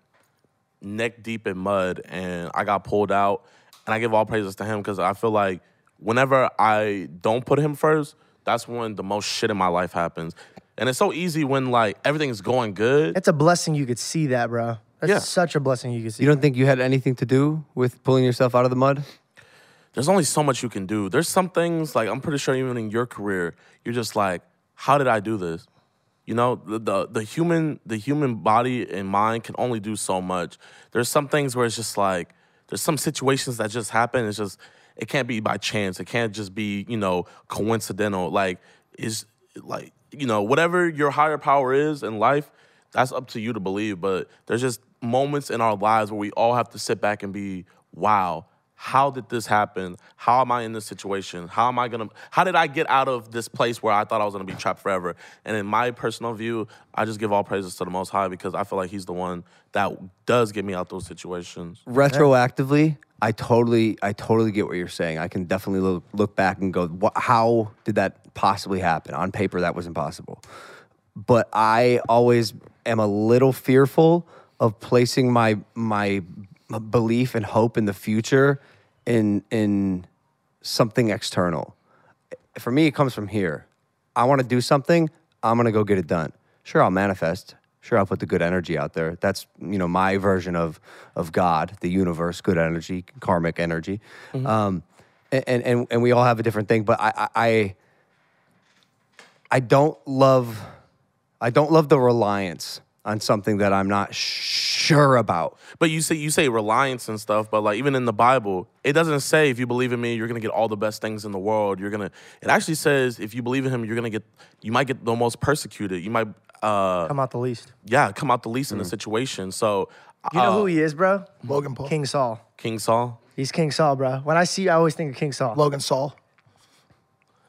neck deep in mud, and I got pulled out. And I give all praises to him because I feel like whenever I don't put him first, that's when the most shit in my life happens. And it's so easy when like everything's going good. It's a blessing you could see that, bro. That's Yeah. such a blessing you could see. You don't think you had anything to do with pulling yourself out of the mud? there's only so much you can do. There's some things like I'm pretty sure even in your career, you're just like, how did I do this? You know, the, the the human the human body and mind can only do so much. There's some things where it's just like there's some situations that just happen. It's just it can't be by chance. It can't just be you know coincidental. Like is like you know whatever your higher power is in life, that's up to you to believe. But there's just moments in our lives where we all have to sit back and be, wow, how did this happen? How am I in this situation? How am I gonna? How did I get out of this place where I thought I was gonna be trapped forever? And in my personal view, I just give all praises to the Most High because I feel like He's the one that does get me out of those situations. Retroactively, I totally, I totally get what you're saying. I can definitely look, look back and go, "Wha- how did that possibly happen? On paper, that was impossible. But I always am a little fearful of placing my my belief and hope in the future in in something external. For me, it comes from here. I want to do something. I'm gonna go get it done. Sure, I'll manifest. Sure, I'll put the good energy out there. That's you know my version of of God, the universe, good energy, karmic energy, um, and, and and we all have a different thing. But I I I, I don't love I don't love the reliance on something that I'm not sure about. But you say you say reliance and stuff, but like even in the Bible, it doesn't say if you believe in me, you're gonna get all the best things in the world. You're gonna. It actually says if you believe in Him, you're gonna get. You might get the most persecuted. You might. Uh Come out the least. Yeah, come out the least in the situation. So. You know uh, who he is, bro? Logan Paul, King Saul. King Saul. He's King Saul, bro. When I see, you, I always think of King Saul. Logan Saul.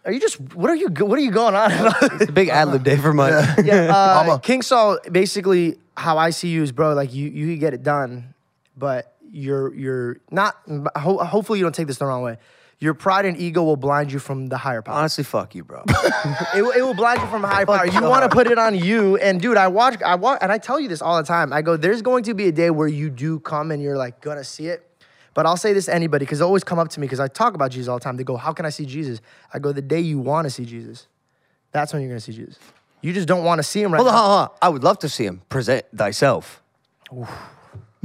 Are you just what are you what are you going on? It's a big ad lib day for Mike. yeah, uh, King Saul. Basically, how I see you is, bro. Like you, you get it done, but you're you're not. Ho- hopefully, you don't take this the wrong way. Your pride and ego will blind you from the higher power. Honestly, fuck you, bro. it, will- it will blind you from a higher power. You want to put it on you, and dude, I watch, I watch, and I tell you this all the time. I go, there's going to be a day where you do come and you're like gonna see it. But I'll say this to anybody because they always come up to me because I talk about Jesus all the time. They go, "How can I see Jesus?" I go, "The day you want to see Jesus, that's when you're gonna see Jesus." You just don't want to see him right Hold on, now. hold on. I would love to see him present thyself.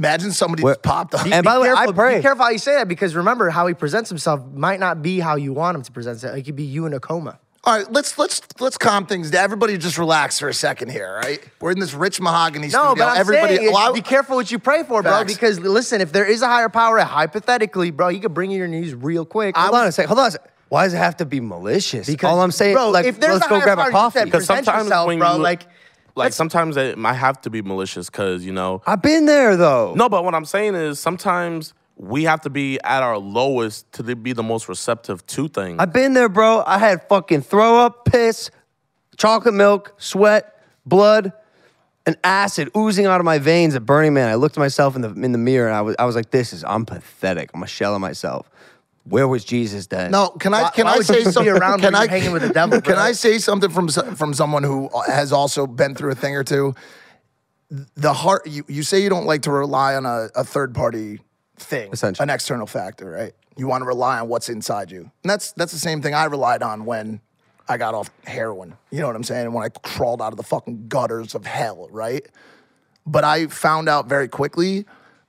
Imagine somebody Where- just popped up. And by the way, I pray. Be careful how you say that because remember how he presents himself might not be how you want him to present it. It could be you in a coma. All right, let's let's let's calm things down. Everybody, just relax for a second here. All right, we're in this rich mahogany No, studio. but I'm Everybody, saying, well, I- be careful what you pray for, bro. Facts. Because listen, if there is a higher power, hypothetically, bro, he could bring you your knees real quick. Hold on a second. Hold on a second. Why does it have to be malicious? Because- All I'm saying, bro, like, if there's let's a go higher grab power, a you coffee. said Because present sometimes yourself, when bro, you like, like sometimes it might have to be malicious because you know I've been there though. No, but what I'm saying is sometimes we have to be at our lowest to be the most receptive to things. I've been there, bro. I had fucking throw up, piss, chocolate milk, sweat, blood, and acid oozing out of my veins at Burning Man. I looked at myself in the in the mirror and I was I was like, this is I'm pathetic. I'm a shell of myself. Where was Jesus then? no, can I can why I say something? around can when I you're hanging with the devil, Can bro? I say something from from someone who uh, has also been through a thing or two? The heart. You, you say you don't like to rely on a, a third party thing, Essentially. an external factor, right? You want to rely on what's inside you, and that's that's the same thing I relied on when I got off heroin. You know what I'm saying? And when I crawled out of the fucking gutters of hell, right? But I found out very quickly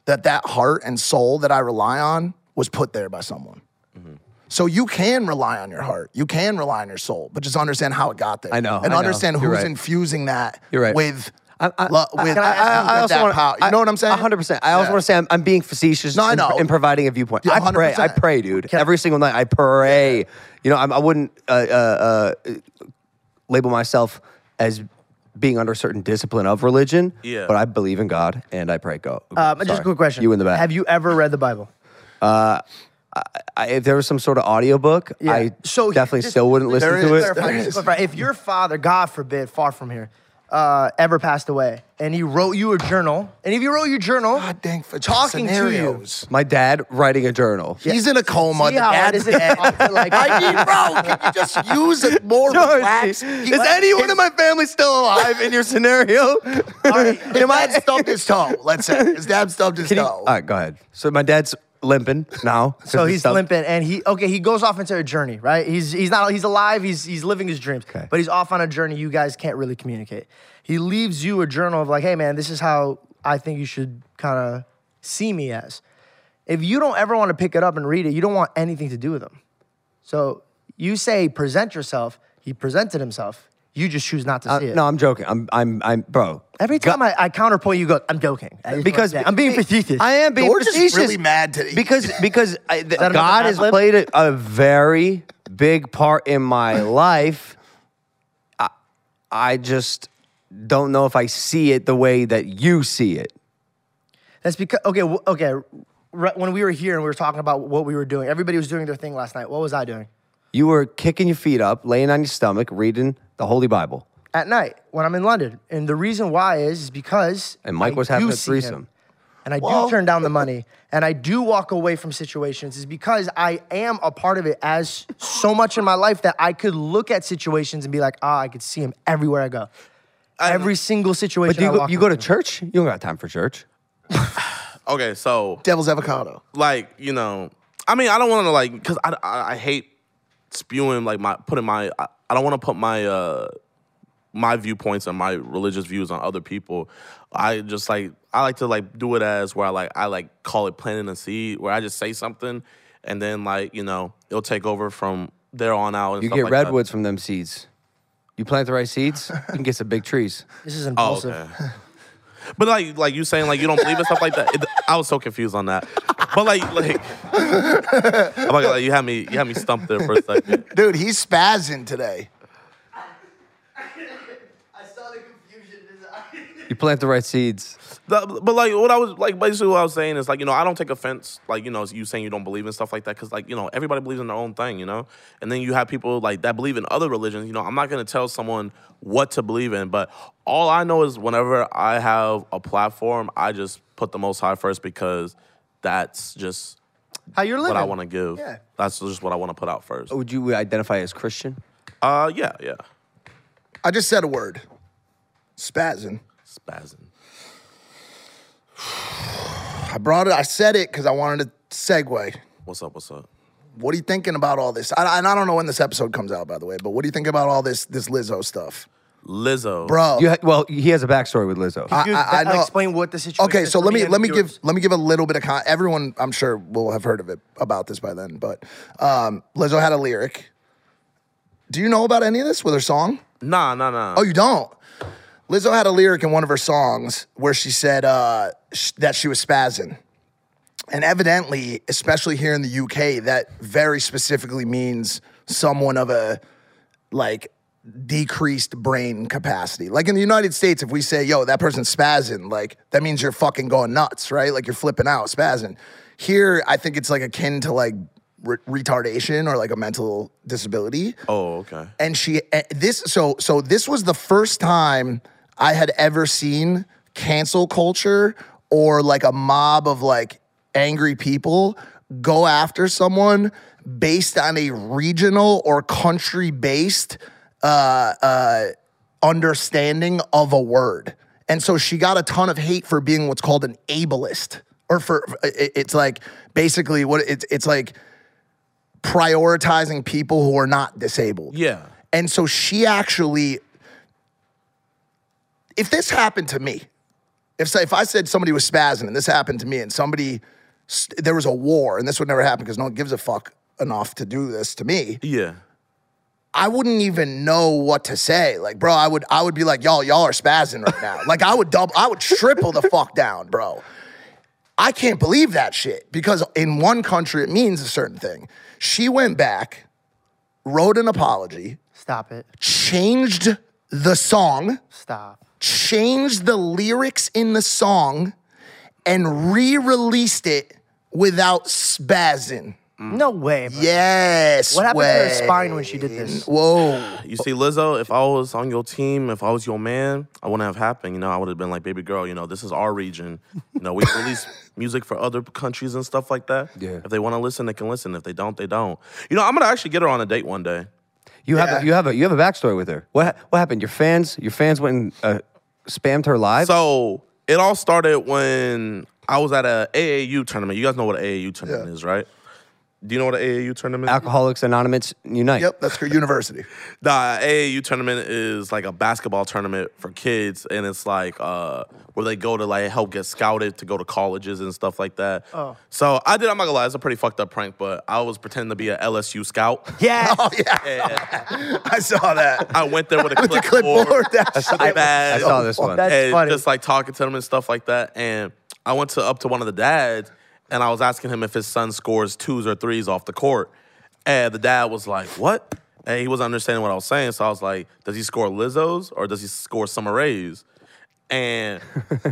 that that heart and soul that I rely on was put there by someone. So you can rely on your heart, you can rely on your soul, but just understand how it got there. I know, and I understand You're who's right. infusing that You're right. with. I, I, lo- with, can I, I, I with also that want power. You know what I'm saying? 100%. I also Yeah. want to say I'm, I'm being facetious No, I in- know. in, providing a viewpoint. Yeah, I pray. I pray, dude. Every single night I pray. You know, I'm, I wouldn't uh, uh, uh, label myself as being under a certain discipline of religion. Yeah. But I believe in God and I pray. Go. Um, just a quick question. You in the back. Have you ever read the Bible? I, if there was some sort of audiobook, I so definitely just- still wouldn't listen there to it. clarify, There just is. clarify. If your father, God forbid, far from here, uh, ever passed away, and he wrote you a journal, and if you wrote your journal, God dang for talking to you. My dad writing a journal. He's in a coma. See the how hard is it dead. to like- I mean, bro, can you just use it more George, relaxed? is anyone in my family still alive in your scenario? His Am I- dad stubbed his toe. Let's say his dad stubbed his Can you- toe. all right, go ahead. So my dad's limping now. So he's limping, and he okay. He goes off into a journey, right? He's he's not he's alive. He's he's living his dreams, Okay. but he's off on a journey. You guys can't really communicate. He leaves you a journal of like, hey man, this is how I think you should kind of see me as. If you don't ever want to pick it up and read it, you don't want anything to do with him. So you say present yourself. He presented himself. You just choose not to Uh, see it. no, I'm joking. I'm, I'm, I'm, bro. Every time I, I counterpoint, you go, I'm joking. I just because wanna say, I'm being facetious. I am being George is facetious. really mad today. because because I, th- another God has ad-lib? played a, a very big part in my life. I, I just don't know if I see it the way that you see it. That's because okay, w- okay. Right, when we were here and we were talking about what we were doing, everybody was doing their thing last night. What was I doing You were kicking your feet up, laying on your stomach, reading the Holy Bible. at night when I'm in London? And the reason why is, is because And Mike I was having do a see him, threesome. and I Whoa. do turn down the money, and I do walk away from situations. Is because I am a part of it as so much in my life that I could look at situations and be like, ah, I could see him everywhere I go. Every single situation. But do you I go, walk you go to into. church? You don't got time for church. okay, so Devil's avocado. like you know, I mean, I don't want to like because I, I I hate spewing like my putting my I, I don't want to put my uh my viewpoints and my religious views on other people. I just like I like to like do it as where I like I like call it planting a seed where I just say something and then like you know it'll take over from there on out. And You stuff get like that. redwoods from them seeds. You plant the right seeds, you can get some big trees. This is Oh, Impaulsive. okay. But like, like you saying, like you don't believe in stuff like that. It, I was so confused on that. But like, like, I'm like, like, you had me, you had me stumped there for a second. Dude, he's spazzing today. I saw the confusion in his eyes. You plant the right seeds. The- but like, what I was like, basically, what I was saying is like, you know, I don't take offense, like, you know, you saying you don't believe in stuff like that, because like, you know, everybody believes in their own thing, you know. And then you have people like that believe in other religions. You know, I'm not gonna tell someone what to believe in, but all I know is whenever I have a platform, I just put the Most High first because that's just How you're living? what I want to give. Yeah. That's just what I want to put out first. Would you identify as Christian? Uh, yeah, yeah. I just said a word. Spazzing. Spazzing. I brought it. I said it because I wanted to segue. What's up? What's up? What are you thinking about all this? I, and I don't know when this episode comes out, by the way. But what do you think about all this this Lizzo stuff? Lizzo. bro. You ha- well, he has a backstory with Lizzo. I- Dude, I that- know. Explain what the situation. Okay, is so for let me let me give viewers. let me give a little bit of con- everyone. I'm sure will have heard of it about this by then, but um, Lizzo had a lyric. Do you know about any of this with her song? Nah, nah, nah. Oh, you don't. Lizzo had a lyric in one of her songs where she said uh, sh- that she was spazzing. And evidently, especially here in the UK, that very specifically means someone of a like decreased brain capacity. Like in the United States, if we say, yo, that person's spazzing, like that means you're fucking going nuts, right? Like you're flipping out, spazzing. Here, I think it's like akin to like re- retardation or like a mental disability Oh, okay. and she eh, this so so this was the first time I had ever seen cancel culture or like a mob of like angry people go after someone based on a regional or country based uh, uh, understanding of a word. And so she got a ton of hate for being what's called an ableist, or for it's like basically what it's it's like prioritizing people who are not disabled. Yeah. And so she actually, if this happened to me, if so- if I said somebody was spazzing and this happened to me and somebody, there was a war and this would never happen because no one gives a fuck enough to do this to me, Yeah. I wouldn't even know what to say. Like, bro, I would I would be like, y'all, y'all are spazzing right now. like I would double, I would triple the fuck down, bro. I can't believe that shit because in one country it means a certain thing. She went back, wrote an apology, Stop it. changed the song, Stop. Changed the lyrics in the song, and re-released it without spazzing. No way. Bro. Yes. What happened to her spine when she did this? Whoa. You see, Lizzo, if I was on your team, if I was your man, I wouldn't have happened. You know, I would have been like, baby girl, you know, this is our region. You know, we release music for other countries and stuff like that. Yeah. If they want to listen, they can listen. If they don't, they don't. You know, I'm gonna actually get her on a date one day. You have a, you have a you have a backstory with her. What what happened? Your fans your fans went and uh, spammed her live. So it all started when I was at a AAU tournament. You guys know what an AAU tournament Yeah. is, right? Do you know what an AAU tournament is? Alcoholics Anonymous Unite. Yep, that's her university. The AAU tournament is like a basketball tournament for kids, and it's like uh, where they go to like help get scouted to go to colleges and stuff like that. Oh. So I did. I'm not gonna lie, it's a pretty fucked up prank, but I was pretending to be an LSU scout. Yeah. Oh yeah, and I saw that. I went there with a The clipboard, clipboard. That's with a badge, I saw this one. That's and funny. just like talking to them and stuff like that. And I went to up to one of the dads, and I was asking him if his son scores twos or threes off the court. And the dad was like, "What?" And he wasn't understanding what I was saying. So I was like, "Does he score Lizzo's or does he score Summer Rae's?" And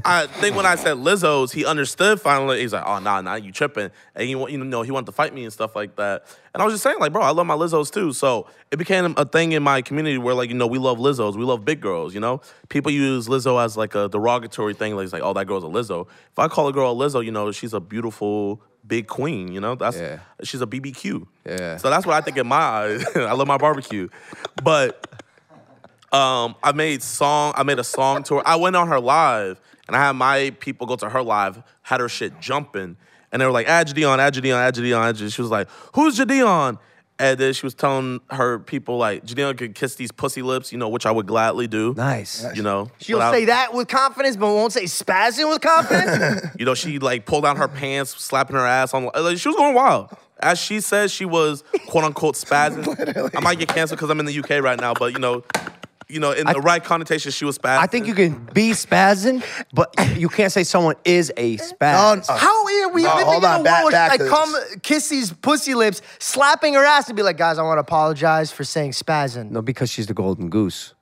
I think when I said Lizzo's, he understood finally. He's like, "Oh, nah, nah, you tripping?" And he, you know, he wanted to fight me and stuff like that. And I was just saying, like, bro, I love my Lizzo's too. So it became a thing in my community where, like, you know, we love Lizzo's, we love big girls. You know, people use Lizzo as like a derogatory thing, like, it's like, oh, that girl's a Lizzo. If I call a girl a Lizzo, you know, she's a beautiful big queen. You know, that's Yeah. she's a BBQ. Yeah. So that's what I think in my eyes. I love my barbecue, but um, I made song. I made a song to her. I went on her live, and I had my people go to her live. Had her shit jumping, and they were like, "Add JiDion, add JiDion, add JiDion, add JiDion." She was like, "Who's JiDion?" And then she was telling her people like, "JiDion could kiss these pussy lips," you know, which I would gladly do. Nice. You know, She'll without- say that with confidence, but won't say spazzing with confidence. You know, she like pulled down her pants, slapping her ass on. Like, she was going wild. As she says, she was quote unquote spazzing. I might get canceled because I'm in the UK right now, but you know, you know, in the right connotation, she was spazzing. I think you can be spazzing, but you can't say someone is a No, spaz. no. How are we No, living hold in on, a back- world where back she to come kiss these pussy lips, slapping her ass and be like, guys, I want to apologize for saying spazzing. No, because she's the golden goose,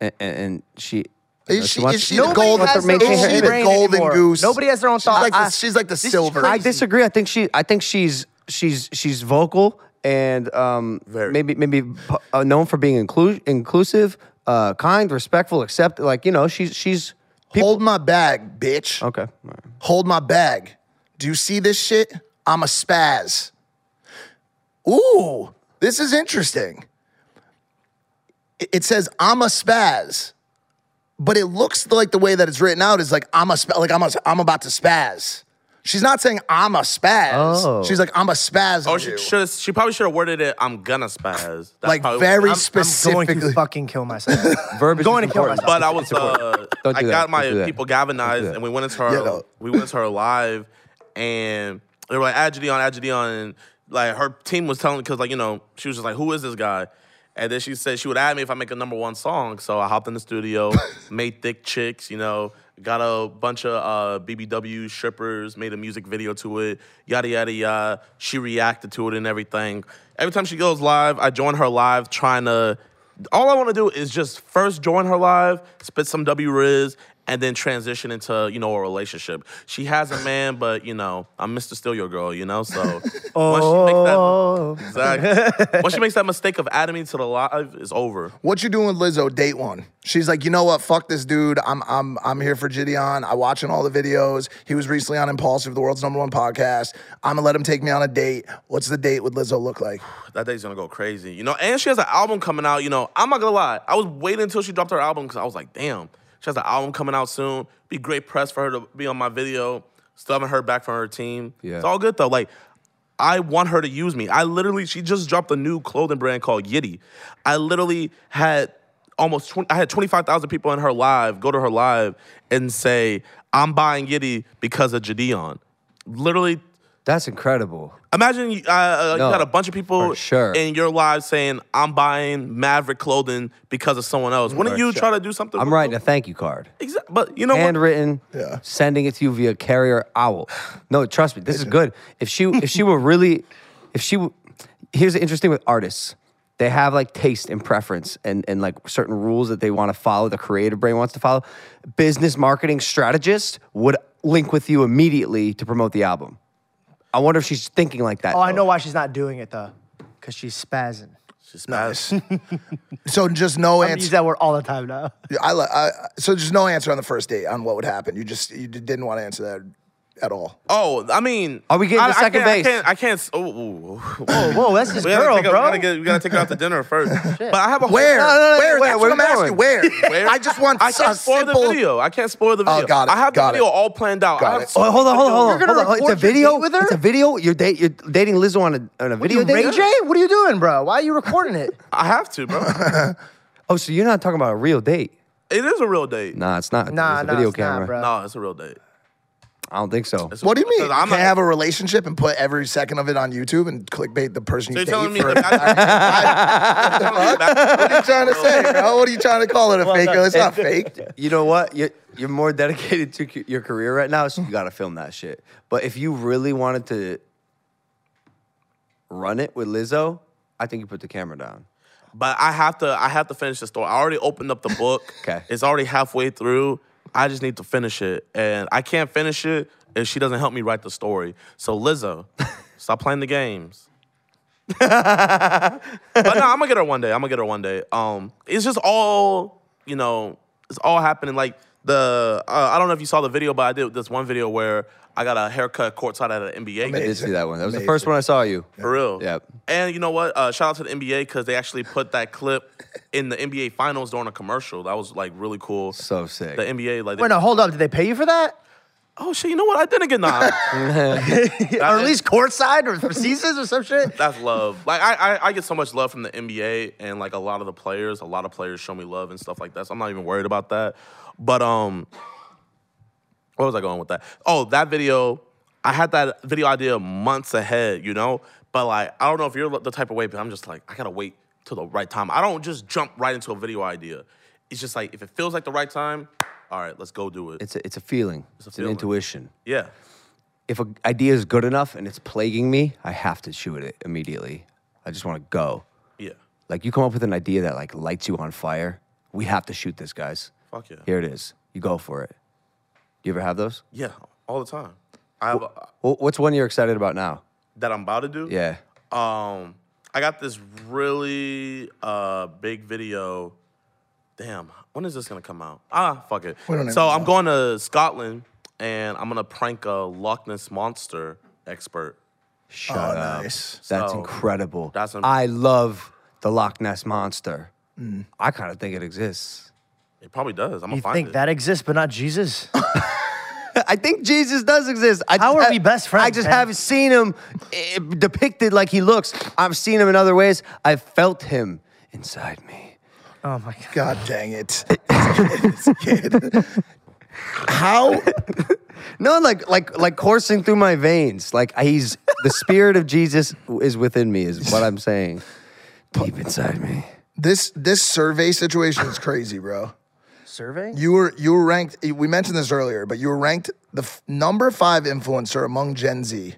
and, and, and she. you know, Is she, wants- is she Nobody the golden? has Is her she the golden anymore. goose? Nobody has their own She's thought. like the, she's like the silver. I disagree. I think she. I think she's she's she's vocal and um, maybe maybe uh, known for being inclu- inclusive, uh, kind, respectful, accept. Like you know, she's she's. Hold my bag, bitch. Okay. All right. Hold my bag. Do you see this shit? I'm a spaz. Ooh, this is interesting. It it says I'm a spaz, but it looks like the way that it's written out is like I'm a spa- like I'm a, I'm about to spaz. She's not saying I'm a spaz. Oh. She's like I'm a spaz. Oh, on she you. should she probably should have worded it. I'm gonna spaz. That's like probably- very I'm, I'm going specifically. to fucking kill myself. Verbiage Going to kill important. myself. But I was, uh, Don't I do that. got my Don't do that. people galvanized, that. and we went into her, Yeah, no. we went into her live, and they were like, add JiDion, add JiDion, and like her team was telling, because like, you know, she was just like, who is this guy? And then she said she would add me if I make a number one song. So I hopped in the studio, made Thick Chicks, you know, got a bunch of uh, BBW strippers, made a music video to it, yada, yada, yada. She reacted to it and everything. Every time she goes live, I join her live trying to, all I want to do is just first join her live, spit some W Riz, and then transition into, you know, a relationship. She has a man, but, you know, I'm Mr. Steal Your Girl, you know? So once she makes Oh. that, exactly. once she makes that mistake of adding me to the live, it's over. What you doing with Lizzo? Date one. She's like, you know what? Fuck this dude. I'm I'm I'm here for JiDion. I watching all the videos. He was recently on Impaulsive, the world's number one podcast. I'm gonna let him take me on a date. What's the date with Lizzo look like? That day's gonna go crazy, you know. And she has an album coming out. You know, I'm not gonna lie. I was waiting until she dropped her album because I was like, damn, she has an album coming out soon. Be great press for her to be on my video. Still haven't heard back from her team. Yeah. It's all good though. Like, I want her to use me. I literally, she just dropped a new clothing brand called Yitty. I literally had almost 20, I had 25,000 people in her live go to her live and say, I'm buying Yitty because of JiDion. Literally That's incredible. Imagine you, uh, uh, No, you got a bunch of people sure. in your live saying, "I'm buying Maverick clothing because of someone else." Wouldn't you try to do something? I'm with writing a thank you card. Exactly, but you know what? handwritten, Yeah. sending it to you via carrier owl. No, trust me, this is good. If she if she were really if she w- here's the interesting with artists. They have like taste and preference and, and like certain rules that they want to follow, the creative brain wants to follow. Business marketing strategist would link with you immediately to promote the album. I wonder if she's thinking like that. Oh, I know why she's not doing it though. Because she's spazzing. She's nice. So just no I use answer. that word all the time now. I, li- I so just no answer on the first date on what would happen. You just you didn't want to answer that at all. Oh, I mean, Are we getting I, to second can't- base? I can't. I can't. s- Oh, ooh, ooh. Whoa, whoa, that's his girl, take her- bro. We gotta, get, we gotta take her out to dinner first. but I have a Where? no, no, where? where- That's where I'm we asking. Where? Where? I just want I a can't spoil simple. the video. I can't spoil the oh, video. Oh, got it, I have got the video it. all planned out. Got it. so Oh, hold on, hold on, hold on. You're gonna hold on. It's a video. with her? It's a video. You're date. You're dating Lizzo on a on a video You date. Ray J? What are you doing, bro? Why are you recording it? I have to, bro. Oh, so you're not talking about a real date? it is a real date. Nah, it's not. Nah, it's a nah, video it's not, camera. bro. No, it's a real date. I don't think so. It's a- What do you mean? I'm can't not- have a relationship and put every second of it on YouTube and clickbait the person So you you're telling date me for. that What are you trying to say, bro? What are you trying to call it a fake? Oh, it's not fake. You know what? You're, you're more dedicated to c- your career right now, so you got to film that shit. But if you really wanted to run it with Lizzo, I think you put the camera down. But I have to I have to finish the story. I already opened up the book. Okay. It's already halfway through. I just need to finish it. And I can't finish it if she doesn't help me write the story. So Lizzo, stop playing the games. but no, I'm gonna get her one day. I'm gonna get her one day. Um, it's just all, you know, it's all happening. Like the uh, I don't know if you saw the video, but I did this one video where I got a haircut courtside at an NBA game. I did see that one. That was the first one I saw you. For real. Yep. And you know what? Uh, shout out to the NBA because they actually put that clip in the NBA Finals during a commercial. That was like really cool. So sick. The NBA like, Wait, no, hold up. Did they pay you for that? Oh shit, you know what? I didn't get nine. or at least courtside or for seasons or some shit? That's love. Like I, I, I get so much love from the NBA and like a lot of the players. A lot of players show me love and stuff like that. So I'm not even worried about that. But um, where was I going with that? Oh, that video. I had that video idea months ahead, you know. But like, I don't know if you're the type of way, but I'm just like, I gotta wait till the right time. I don't just jump right into a video idea. It's just like if it feels like the right time, all right, let's go do it. It's a, it's a feeling. It's, a an feeling. intuition. yeah. If an idea is good enough and it's plaguing me, I have to shoot it immediately. I just want to go. Yeah. Like you come up with an idea that like lights you on fire. We have to shoot this, guys. Fuck yeah. Here it is. You go for it. You ever have those? Yeah. All the time. I have what's one you're excited about now? that I'm about to do. Yeah. Um, I got this really uh big video. Damn, when is this gonna come out? Ah, fuck it. We don't even So I'm know. going to Scotland and I'm gonna prank a Loch Ness monster expert. Shut Oh, up. nice. That's So, incredible. that's an- I love the Loch Ness monster. Mm. I kind of think it exists. It probably does. I'm gonna find it. You think it. that exists, but not Jesus? I think Jesus does exist. I How just are we best friends, I just man? haven't seen him eh, depicted like he looks. I've seen him in other ways. I've felt him inside me. Oh my god. God dang it. This kid. How? No, like like like coursing through my veins. Like he's the spirit of Jesus is within me. Is what I'm saying. Deep inside me. This this survey situation is crazy, bro. Survey? You were you were ranked. We mentioned this earlier, but you were ranked the f- number five influencer among Gen Z,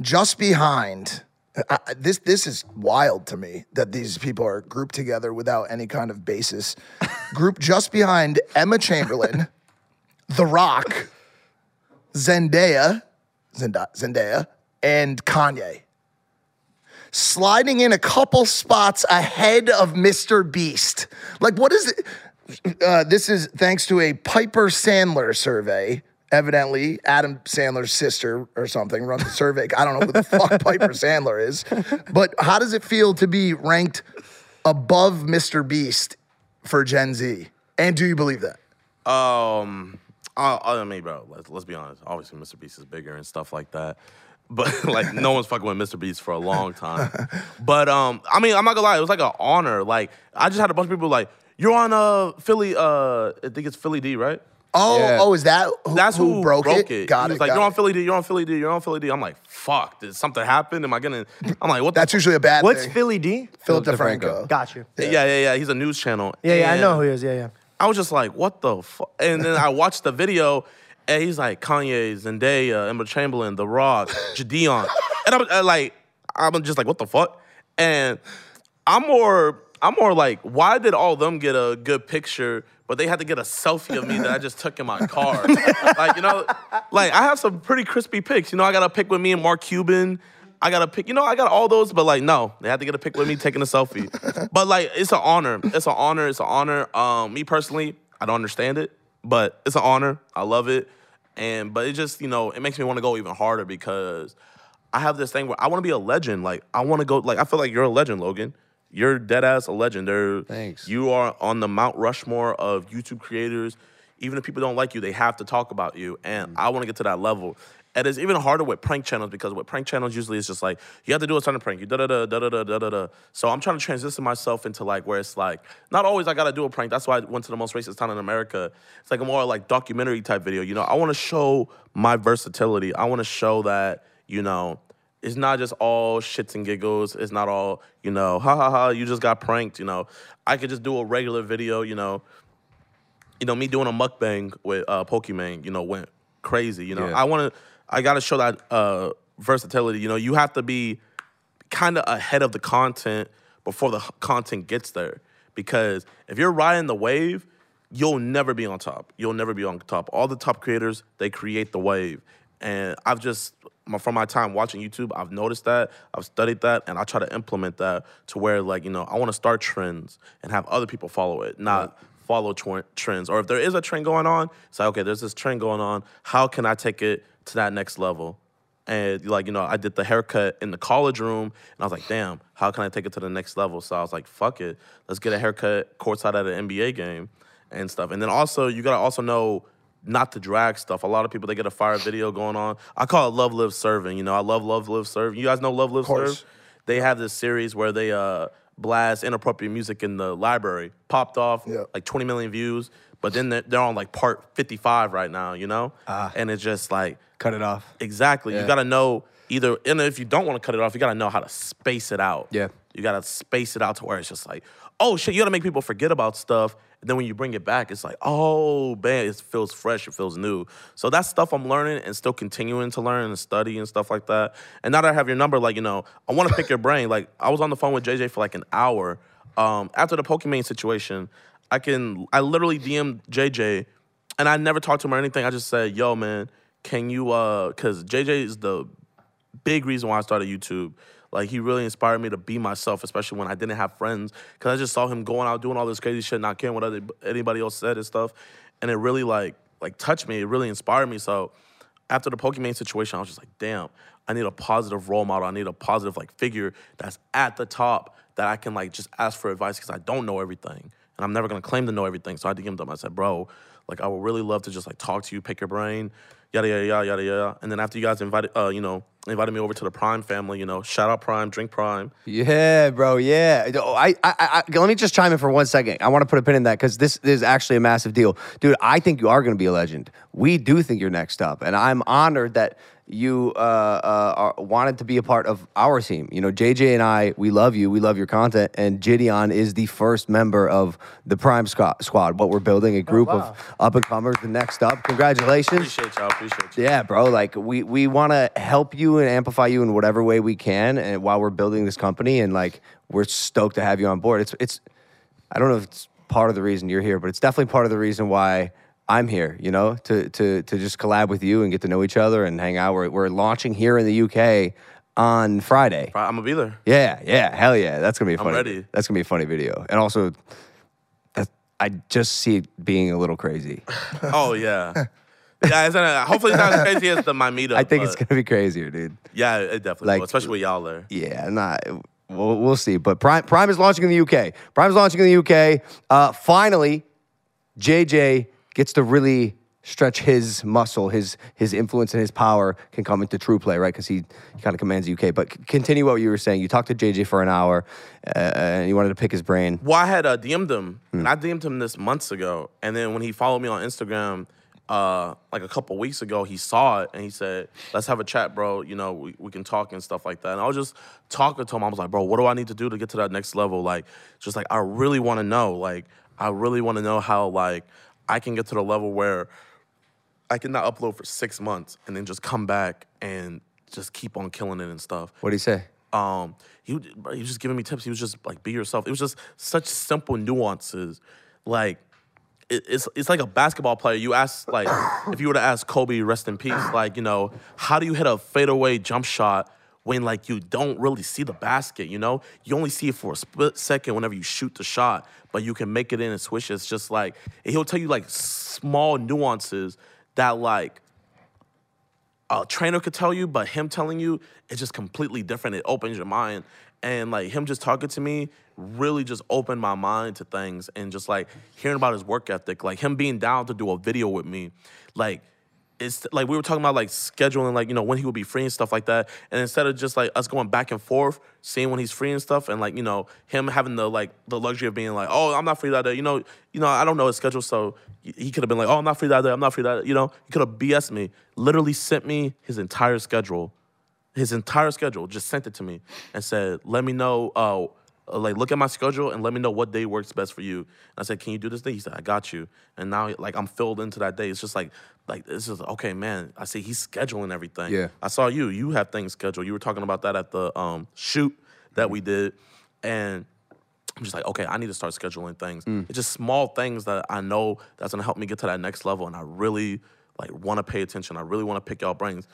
just behind. I, this this is wild to me that these people are grouped together without any kind of basis. Group just behind Emma Chamberlain, The Rock, Zendaya, Zenda- Zendaya, and Kanye. Sliding in a couple spots ahead of Mr. Beast. Like, what is it? Uh, this is thanks to a Piper Sandler survey. Evidently, Adam Sandler's sister or something runs a survey. I don't know who the fuck Piper Sandler is. But how does it feel to be ranked above Mr. Beast for Gen Z? And do you believe that? Um, I, I mean, bro, let's, let's be honest. Obviously, Mr. Beast is bigger and stuff like that. But like, no one's fucking with Mr. Beast for a long time. But um, I mean, I'm not gonna lie, it was like an honor. Like, I just had a bunch of people like, "You're on uh Philly, uh, I think it's Philly D, right?" Oh, Yeah. oh, is that who, That's who, broke, it? Got he it. like, got "You're on it. Philly D, you're on Philly D, you're on Philly D." I'm like, "Fuck, did something happen? Am I gonna?" I'm like, "What?" That's the usually a bad thing. What's thing. Philly D? Philip Philip DeFranco. DeFranco. Got you. yeah, yeah, yeah. He's a news channel. Yeah, yeah, I know who he is. Yeah, yeah. I was just like, what the fuck? And then I watched the video, and he's like, Kanye, Zendaya, Emma Chamberlain, The Rock, JiDion. And I'm uh, like, I'm just like, what the fuck? And I'm more, I'm more like, why did all of them get a good picture, but they had to get a selfie of me that I just took in my car? like, you know, like I have some pretty crispy pics. You know, I got a pic with me and Mark Cuban. I got a pic, you know, I got all those, but like, no, they had to get a pic with me taking a selfie. But like, it's an honor. It's an honor. It's an honor. Um, me personally, I don't understand it, but it's an honor. I love it. And, but it just, you know, it makes me want to go even harder because I have this thing where I want to be a legend. Like, I want to go, like, I feel like you're a legend, Logan. You're dead ass a legend. There, Thanks. You are on the Mount Rushmore of YouTube creators. Even if people don't like you, they have to talk about you. And mm. I want to get to that level. And it's even harder with prank channels because with prank channels, usually it's just like you have to do a certain prank. You da da da da da da da da da. So I'm trying to transition myself into like where it's like not always I gotta do a prank. That's why I went to the most racist town in America. It's like a more like documentary type video. You know, I want to show my versatility. I want to show that you know it's not just all shits and giggles. It's not all you know. Ha ha ha! You just got pranked. You know, I could just do a regular video. You know, you know, me doing a mukbang with uh, Pokimane, you know, went crazy. You know, Yeah. I want to, I got to show that uh, versatility. You know, you have to be kind of ahead of the content before the content gets there. Because if you're riding the wave, you'll never be on top. You'll never be on top. All the top creators, they create the wave. And I've just, from my time watching YouTube, I've noticed that, I've studied that, and I try to implement that to where, like, you know, I want to start trends and have other people follow it, not follow tw- trends. Or if there is a trend going on, it's like, okay, there's this trend going on. How can I take it to that next level? And like, you know, I did the haircut in the college room and I was like, damn, how can I take it to the next level? So I was like, fuck it. Let's get a haircut courtside at an NBA game and stuff. And then also you gotta also know not to drag stuff. A lot of people they get a fire video going on. I call it Love Live Serving. You know, I love Love Live Serving. You guys know Love Live. Serve? They have this series where they uh blast inappropriate music in the library. Popped off Yeah. like 20 million views. But then they're they're on like part 55 right now, you know? and it's just like Cut it off. Exactly. Yeah. You got to know either, and if you don't want to cut it off, you got to know how to space it out. Yeah. You got to space it out to where it's just like, oh shit, you got to make people forget about stuff. And then when you bring it back, it's like, oh man, it feels fresh, it feels new. So that's stuff I'm learning and still continuing to learn and study and stuff like that. And now that I have your number, like, you know, I want to pick your brain. Like, I was on the phone with JJ for like an hour. Um, after the Pokimane situation, I can, I literally DM'd JJ and I never talked to him or anything. I just said, "Yo, man, can you?" uh Because JJ is the big reason why I started YouTube. Like he really inspired me to be myself, especially when I didn't have friends. Because I just saw him going out doing all this crazy shit, not caring what other, anybody else said and stuff, and it really like like touched me. It really inspired me. So after the Pokimane situation, I was just like, "Damn, I need a positive role model. I need a positive like figure that's at the top that I can like just ask for advice because I don't know everything." And I'm never gonna claim to know everything. So I DM'd him. I said, bro, Like I would really love to just like talk to you, pick your brain, yada yada yada yada yada. And then after you guys invited, uh, you know, invited me over to the Prime family, you know, shout out Prime, drink Prime. Yeah, bro. Yeah. I, I, I, let me just chime in for one second. I want to put a pin in that because this is actually a massive deal, dude. I think you are going to be a legend. We do think you're next up, and I'm honored that you uh, uh, are, wanted to be a part of our team. You know, JJ and I, we love you. We love your content. And JiDion is the first member of the Prime Squad. squad what we're building a group wow. of up and comers. The next up. Congratulations. Appreciate y'all. Appreciate you. Yeah, bro. Like we we want to help you and amplify you in whatever way we can, and while we're building this company, and like we're stoked to have you on board. It's it's. I don't know if it's part of the reason you're here, but it's definitely part of the reason why I'm here. You know, to to to just collab with you and get to know each other and hang out. We're we're launching here in the UK on Friday. I'm gonna be there. Yeah, yeah, hell yeah. That's gonna be a I'm funny. ready. That's gonna be a funny video, and also. that- I just see it being a little crazy. Oh yeah. Yeah, it's not, hopefully it's not as crazy as the my meetup. I think it's gonna be crazier, dude. yeah, it definitely like- will, especially with y'all there. Yeah, not. We'll, we'll see. But Prime Prime is launching in the UK. Prime is launching in the UK. Uh, finally, JJ gets to really stretch his muscle, his his influence and his power can come into true play, right? Because he, he kind of commands the UK. But c- continue what you were saying. You talked to JJ for an hour, uh, and you wanted to pick his brain. Well, I had uh, DM'd him, Hmm. and I DM'd him this months ago. And then when he followed me on Instagram, uh, like a couple weeks ago, he saw it and he said, "Let's have a chat, bro. You know, we, we can talk and stuff like that." And I was just talking to him. I was like, "Bro, what do I need to do to get to that next level? Like, just like I really want to know. Like, I really want to know how like I can get to the level where I can not upload for six months and then just come back and just keep on killing it and stuff." What do you say? um he he was just giving me tips. He was just like be yourself. It was just such simple nuances. Like it, it's it's like a basketball player. You ask like if you were to ask Kobe, rest in peace, like, you know, how do you hit a fadeaway jump shot when like you don't really see the basket, you know? You only see it for a split second whenever you shoot the shot, but you can make it in and swish. It's just like he'll tell you like small nuances that like a trainer could tell you, but him telling you, it's just completely different. It opens your mind. And like him just talking to me really just opened my mind to things and just like hearing about his work ethic, like him being down to do a video with me. Like it's like we were talking about like scheduling, like, you know, when he would be free and stuff like that. And instead of just like us going back and forth, seeing when he's free and stuff, and like, you know, him having the like the luxury of being like, oh, I'm not free that day. You know, you know, I don't know his schedule, so he- could have been like, oh, I'm not free that day, I'm not free that day. You know, he could have BS me. Literally sent me his entire schedule. His entire schedule, just sent it to me and said, let me know, uh, Uh, like look at my schedule and let me know what day works best for you. And I said, can you do this thing? He said, I got you. And now like I'm filled into that day. It's just like like this is okay, man. I see he's scheduling everything. Yeah. I saw you. You have things scheduled. You were talking about that at the um, shoot that mm-hmm. we did, and I'm just like, okay, I need to start scheduling things. Mm. It's just small things that I know that's gonna help me get to that next level, and I really like want to pay attention. I really want to pick y'all brains,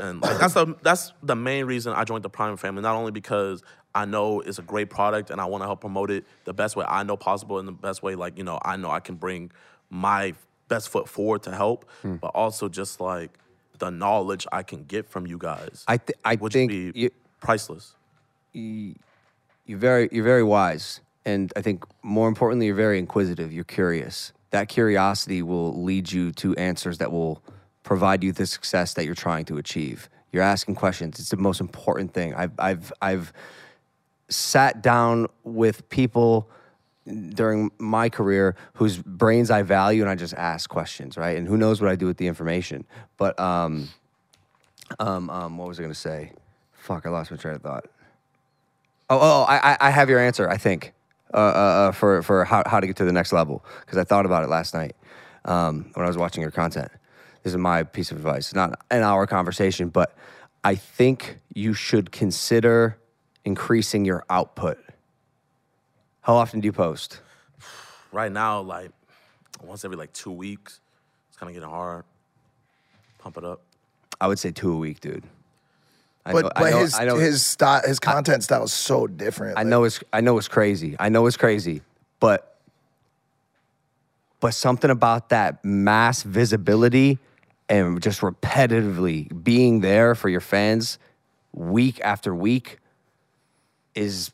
and like, that's the that's the main reason I joined the Prime family. Not only because I know it's a great product and I want to help promote it the best way I know possible, and the best way like you know I know I can bring my best foot forward to help, hmm. but also just like the knowledge I can get from you guys. I th- I would think be you, priceless. you're very you're very wise, and I think more importantly, you're very inquisitive. You're curious. That curiosity will lead you to answers that will provide you the success that you're trying to achieve. You're asking questions. It's the most important thing. I've I've I've sat down with people during my career whose brains I value, and I just ask questions, right? And who knows what I do with the information? But um, um, um, what was I going to say? Fuck, I lost my train of thought. Oh, oh, I, I- I have your answer. I think uh, uh, uh, for for how, how to get to the next level because I thought about it last night um, when I was watching your content. This is my piece of advice, not an hour conversation, but I think you should consider increasing your output. How often do you post? right now, like once every like two weeks, it's kind of getting hard. Pump it up. I would say two a week, dude. I But know- but I know- his I know- his style his content style is so different. I like- know it's I know it's crazy. I know it's crazy, but but something about that mass visibility and just repetitively being there for your fans week after week is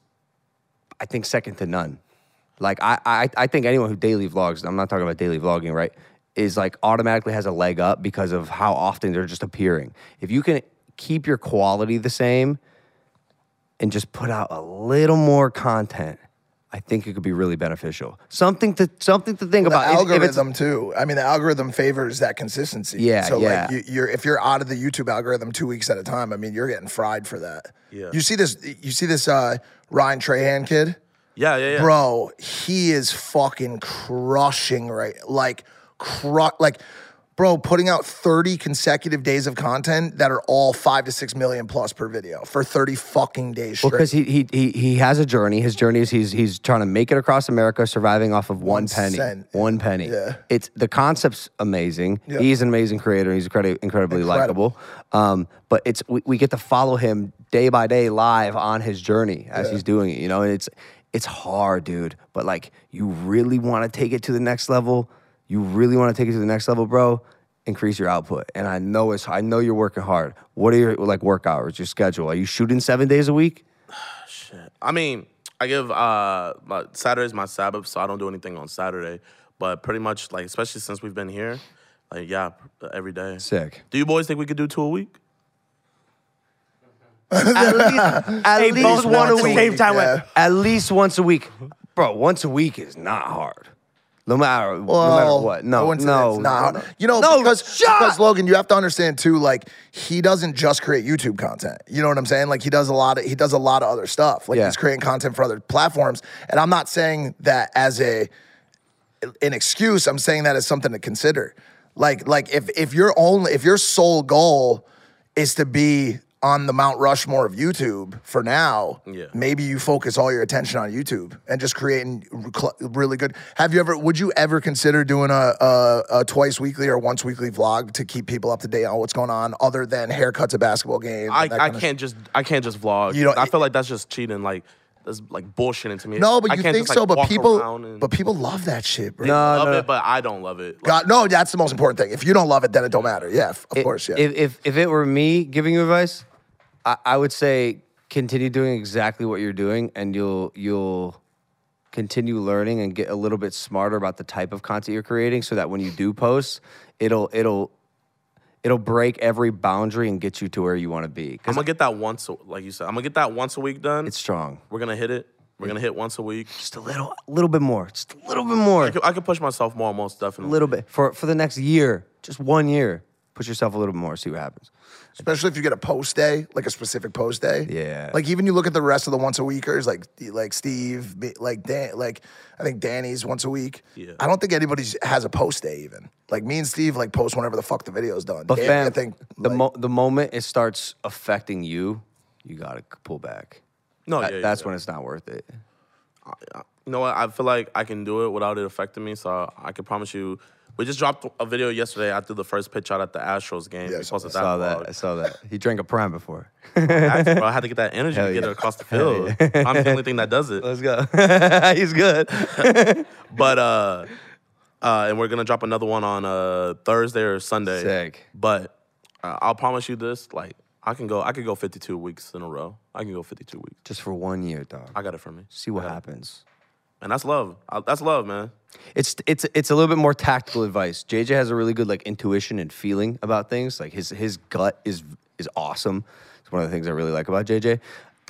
I think second to none. Like I I I think anyone who daily vlogs, I'm not talking about daily vlogging, right? is like automatically has a leg up because of how often they're just appearing. If you can keep your quality the same and just put out a little more content, I think it could be really beneficial. Something to something to think the about. If- if it's- algorithm too. I mean, the algorithm favors that consistency. Yeah, So yeah. like, you, you're if you're out of the YouTube algorithm two weeks at a time, I mean, you're getting fried for that. Yeah. You see this? You see this? Uh, Ryan Trahan kid, Yeah, yeah, yeah. bro. He is fucking crushing right. Like, cru- like. Bro, putting out 30 consecutive days of content that are all five to six million plus per video for 30 fucking days straight. because he, he he he has a journey. His journey is he's he's trying to make it across America, surviving off of one, One penny. cent. One penny. Yeah. It's the concept's amazing. Yeah. He's an amazing creator. He's incredibly incredibly likable. Um, but it's we, we get to follow him day by day live on his journey as he's doing it. You know, and it's it's hard, dude. But like, you really want to take it to the next level. You really want to take it to the next level, bro. Increase your output. And I know it's I know you're working hard. What are your like work hours? Your schedule? Are you shooting seven days a week? Shit. I mean, I give uh my, Saturday's my Sabbath, so I don't do anything on Saturday. But pretty much, like, especially since we've been here, like, yeah, every day. Sick. Do you boys think we could do two a week? At least, at Hey, least both one a week. same time. Yeah. At least once a week, bro. Once a week is not hard. No matter, no matter what. No, no, no, no. You know, No, because, because! Logan, you have to understand too. Like, he doesn't just create YouTube content. You know what I'm saying? Like, he does a lot of he does a lot of other stuff. Like, Yeah. he's creating content for other platforms. And I'm not saying that as a an excuse. I'm saying that as something to consider. Like, like if if your only if your sole goal is to be on the Mount Rushmore of YouTube for now, Yeah. maybe you focus all your attention on YouTube and just creating really good. Have you ever? Would you ever consider doing a, a, a twice weekly or once weekly vlog to keep people up to date on what's going on, other than haircuts at basketball games? I, I can't just I can't just vlog. You don't- I feel like that's just cheating. Like that's like bullshitting to me. No, but I you can't think just, so. like, But people, and- but people love that shit, bro. they No, love no. it, but I don't love it. Like, God, no, that's the most important thing. If you don't love it, then it don't matter. Yeah, f- of course, yeah. If, if if it were me giving you advice, I, I would say continue doing exactly what you're doing, and you'll you'll continue learning and get a little bit smarter about the type of content you're creating, so that when you do post, it'll it'll it'll break every boundary and get you to where you want to be. I'm gonna get that once, a, like you said. I'm gonna get that once a week done. it's strong. We're gonna hit it. We're gonna hit once a week. Just a little, a little bit more. Just a little bit more. I could, I could push myself more, most definitely. A little bit for for the next year, just one year. Push yourself a little bit more. See what happens. Especially if you get a post day, like a specific post day. Yeah. Like even you look at the rest of the once a weekers, like like Steve, like Dan, like I think Danny's once a week. Yeah. I don't think anybody has a post day even. Like me and Steve, like post whenever the fuck the video's done. But Danny, fam, I think the like, mo- the moment it starts affecting you, you gotta pull back. No, That- yeah, yeah, that's yeah. when it's not worth it. You know what? I feel like I can do it without it affecting me. So I can promise you. We just dropped a video yesterday. I threw the first pitch out at the Astros game. Yeah, I saw that. saw that. I saw that. He drank a prime before. I had to, bro, I had to get that energy Hell to get yeah. it across the field. yeah. I'm the only thing that does it. Let's go. He's good. But uh, uh, and we're gonna drop another one on uh Thursday or Sunday. Sick. But uh, I'll promise you this: like I can go, I could go 52 weeks in a row. I can go 52 weeks. Just for one year, dog. I got it from me, See what happens. And that's love. I, that's love, man. It's it's it's a little bit more tactical advice. JJ has a really good like intuition and feeling about things. Like his his gut is is awesome. It's one of the things I really like about JJ.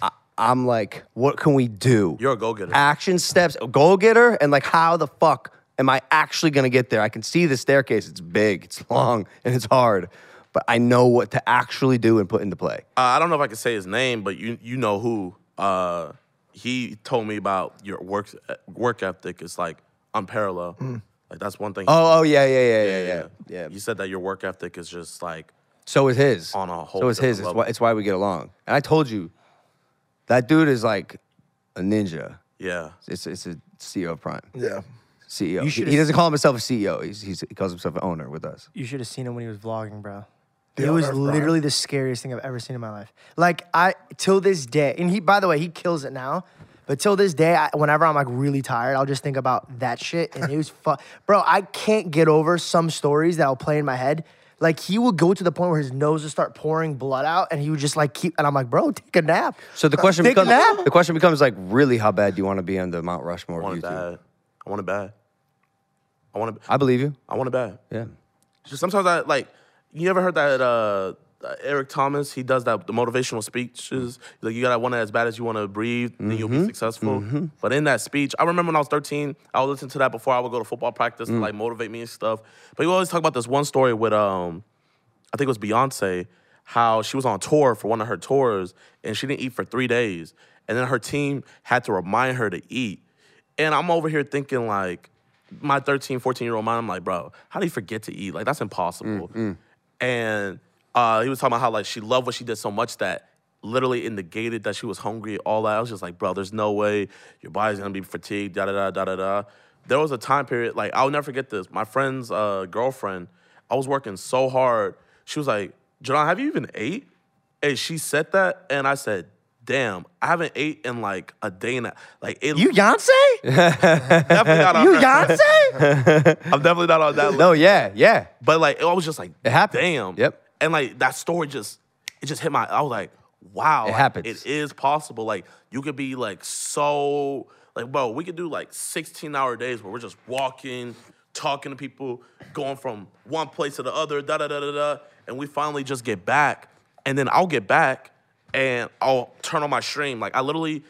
I, I'm like, what can we do? You're a go-getter. Action steps, goal getter, and like, how the fuck am I actually gonna get there? I can see the staircase. It's big, it's long, and it's hard, but I know what to actually do and put into play. Uh, I don't know if I can say his name, but you you know who. Uh, he told me about your work uh, work ethic is like unparalleled. Mm. Like that's one thing. Oh, oh yeah, yeah, yeah, yeah, yeah, yeah. You said that your work ethic is just like So is his. On a whole So is his. It's level. why, it's why we get along. And I told you, that dude is like a ninja. yeah. It's it's a CEO of Prime. yeah. CEO. He, he doesn't call himself a CEO. He's, he's, he calls himself an owner with us. You should have seen him when he was vlogging, bro. The it was owner of Prime. literally the scariest thing I've ever seen in my life. Like I till this day, and he by the way, he kills it now. But till this day, I, whenever I'm like really tired, I'll just think about that shit. And it was fun. Bro, I can't get over some stories that I'll play in my head. Like he would go to the point where his nose would start pouring blood out, and he would just like keep. And I'm like, bro, take a nap. So the question Take a becomes nap. the question becomes like, really, how bad do you want to be on the Mount Rushmore I of want it YouTube? bad. I want it bad. I want it. I believe you. I want it bad. Yeah. Just sometimes I like. You ever heard that uh, uh, Eric Thomas? He does that the motivational speeches. Like you gotta want it as bad as you want to breathe, then you'll be successful. But in that speech, I remember when I was 13, I would listen to that before I would go to football practice to like motivate me and stuff. But you always talk about this one story with um, I think it was Beyonce, how she was on tour for one of her tours and she didn't eat for three days, and then her team had to remind her to eat. And I'm over here thinking like my 13, 14 year old mind, I'm like, bro, how do you forget to eat? Like, that's impossible. And uh, he was talking about how like she loved what she did so much that literally it negated that she was hungry, all that. I was just like, bro, there's no way your body's gonna be fatigued, da da da da da da. There was a time period, like I'll never forget this. My friend's uh, girlfriend, I was working so hard. She was like, John, have you even ate? And she said that, and I said, damn, I haven't ate in like a day and a like it You Beyonce? definitely not on You that- Beyonce? I'm definitely not on that list. No, yeah, yeah. But like, I was just like, It happened. Damn. Yep. And like that story just, it just hit my. I was like, wow. It like, happens. It is possible. Like you could be like so, like bro, we could do like 16 hour days where we're just walking, talking to people, going from one place to the other, da da da da da, and we finally just get back, and then I'll get back, and I'll turn on my stream. Like I literally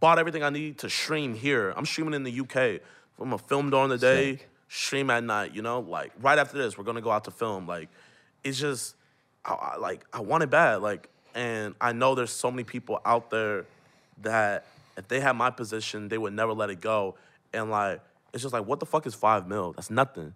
bought everything I need to stream here. I'm streaming in the UK. I'm gonna film during the day, stream at night. You know, like right after this, we're gonna go out to film. Like, it's just, I, I, like I want it bad. Like, and I know there's so many people out there that if they had my position, they would never let it go. And like, it's just like, what the fuck is five mil? That's nothing.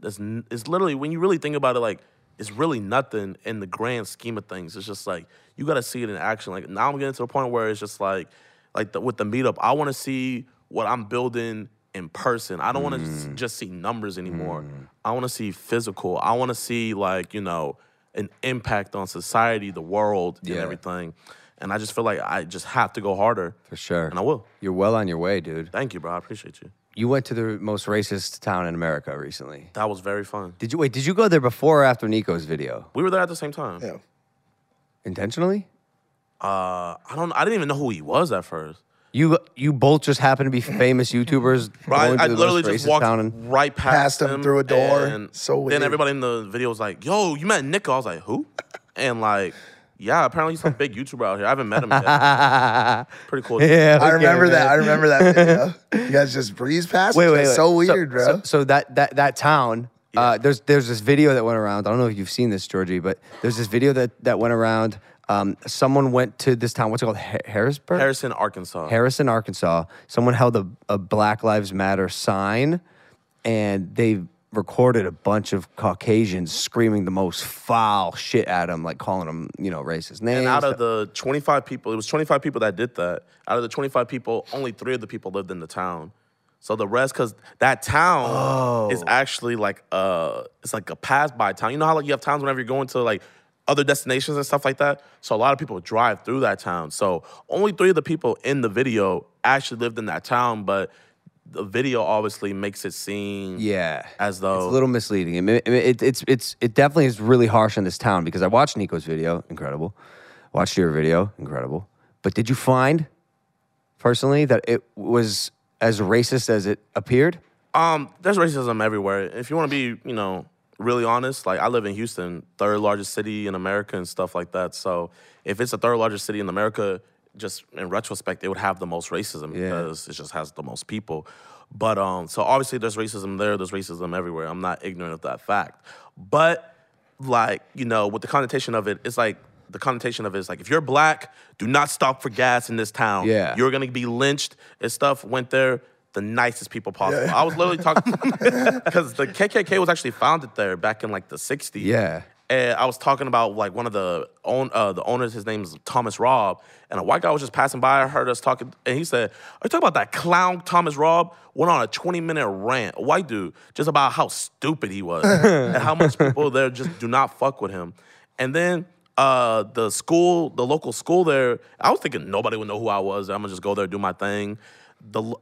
That's n- it's literally when you really think about it, like it's really nothing in the grand scheme of things. It's just like you got to see it in action. Like now I'm getting to the point where it's just like, like the, with the meetup, I want to see what I'm building in person. I don't want to mm. just see numbers anymore. Mm. I want to see physical. I want to see like you know an impact on society, the world, and everything. And I just feel like I just have to go harder, For sure. and I will. You're well on your way, dude. Thank you, bro. I appreciate you. You went to the most racist town in America recently. That was very fun. Did you wait? Did you go there before or after Niko's video? We were there at the same time. Yeah. Intentionally? Uh, I don't. I didn't even know who he was at first. You you both just happen to be famous YouTubers. Right, I, going to I the literally most just walked town in- right past, Past him through a door. and So Then weird. everybody in the video was like, "Yo, you met Niko?" I was like, "Who?" And like, yeah, apparently he's some big YouTuber out here. I haven't met him yet. Pretty cool. yeah, I remember that. I remember that video. You guys just breeze past. Wait, wait, wait. So weird, so, bro. So, so that that that town. Uh, there's there's this video that went around. I don't know if you've seen this, Georgie, but there's this video that that went around. Um, someone went to this town. What's it called? Ha- Harrisburg. Harrison, Arkansas. Harrison, Arkansas. Someone held a, a Black Lives Matter sign, and they recorded a bunch of Caucasians screaming the most foul shit at him, like calling him, you know, racist names. and out of the 25 people, it was 25 people that did that. Out of the 25 people, only three of the people lived in the town. So the rest, because that town is actually like uh it's like a pass by town. You know how like you have towns whenever you're going to like other destinations and stuff like that. So a lot of people drive through that town. So only three of the people in the video actually lived in that town, but the video obviously makes it seem yeah, as though it's a little misleading. I mean, it, it, it's it's it definitely is really harsh on this town because I watched Niko's video, incredible. Watched your video, incredible. But did you find personally that it was as racist as it appeared? Um, there's racism everywhere. If you want to be, you know, really honest, like I live in Houston, third largest city in America and stuff like that. So if it's the third largest city in America, just in retrospect, it would have the most racism Yeah. because it just has the most people. But um, so obviously there's racism there, there's racism everywhere. I'm not ignorant of that fact. But like, you know, with the connotation of it, it's like the connotation of it is like if you're black, do not stop for gas in this town. Yeah. You're gonna be lynched and stuff. Went there, the nicest people possible. I was literally talking because the KKK was actually founded there back in like the 60s. Yeah. And I was talking about like one of the own uh, the owners. His name is Thomas Robb, and a white guy was just passing by. I heard us talking, and he said, "Are you talking about that clown Thomas Robb?" Went on a 20 minute rant, a white dude, just about how stupid he was and how much people there just do not fuck with him. And then uh, the school, the local school there, I was thinking nobody would know who I was. I'm gonna just go there, do my thing. The l-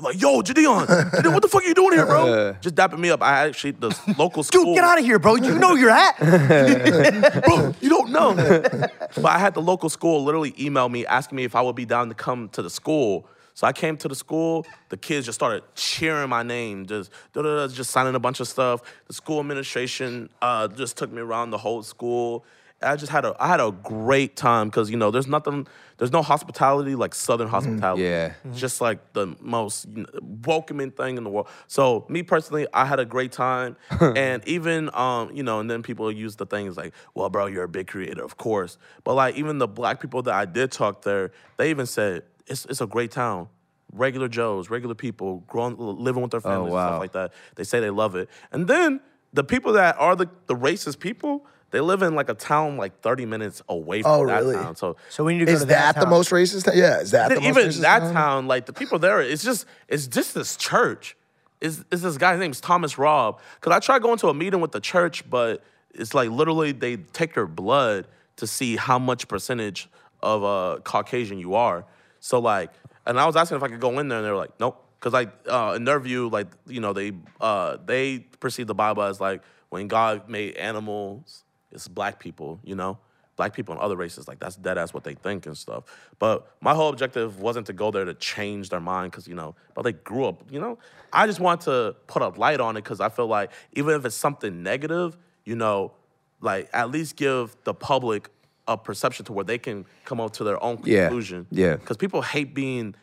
bro. Like, yo, JiDion, JiDion, what the fuck are you doing here, bro? Just dapping me up. I actually, the local school. Dude, get out of here, bro. You know you're at. bro, you don't know. but I had the local school literally email me asking me if I would be down to come to the school So I came to the school, the kids just started cheering my name, just just signing a bunch of stuff. The school administration uh, just took me around the whole school. I just had a I had a great time because you know there's nothing there's no hospitality like Southern hospitality. Yeah. It's just like the most you know, welcoming thing in the world. So me personally, I had a great time, and even um you know, and then people use the things like, well, bro, you're a big creator, of course. But like even the black people that I did talk there, they even said it's it's a great town. Regular Joes, regular people, growing, living with their families and wow. stuff like that. They say they love it, and then the people that are the the racist people. They live in like a town like 30 minutes away from Oh, that really? town. So So we need to go Is to that the town. most racist? Thing? Yeah, is that the then most even racist that town? town, like the people there, it's just it's just this church. Is is this guy's name's Thomas Robb? Cause I tried going to a meeting with the church, but it's like literally they take your blood to see how much percentage of uh Caucasian you are. So like, and I was asking if I could go in there, and they were like, nope. Cause like uh, in their view, like you know they uh they perceive the Bible as like when God made animals, it's black people, you know? Black people and other races like that's dead ass what they think and stuff. But my whole objective wasn't to go there to change their mind because you know but they grew up you know? I just want to put a light on it because i feel like even if it's something negative you know like at least give the public a perception to where they can come up to their own Yeah, conclusion. Yeah. because people hate being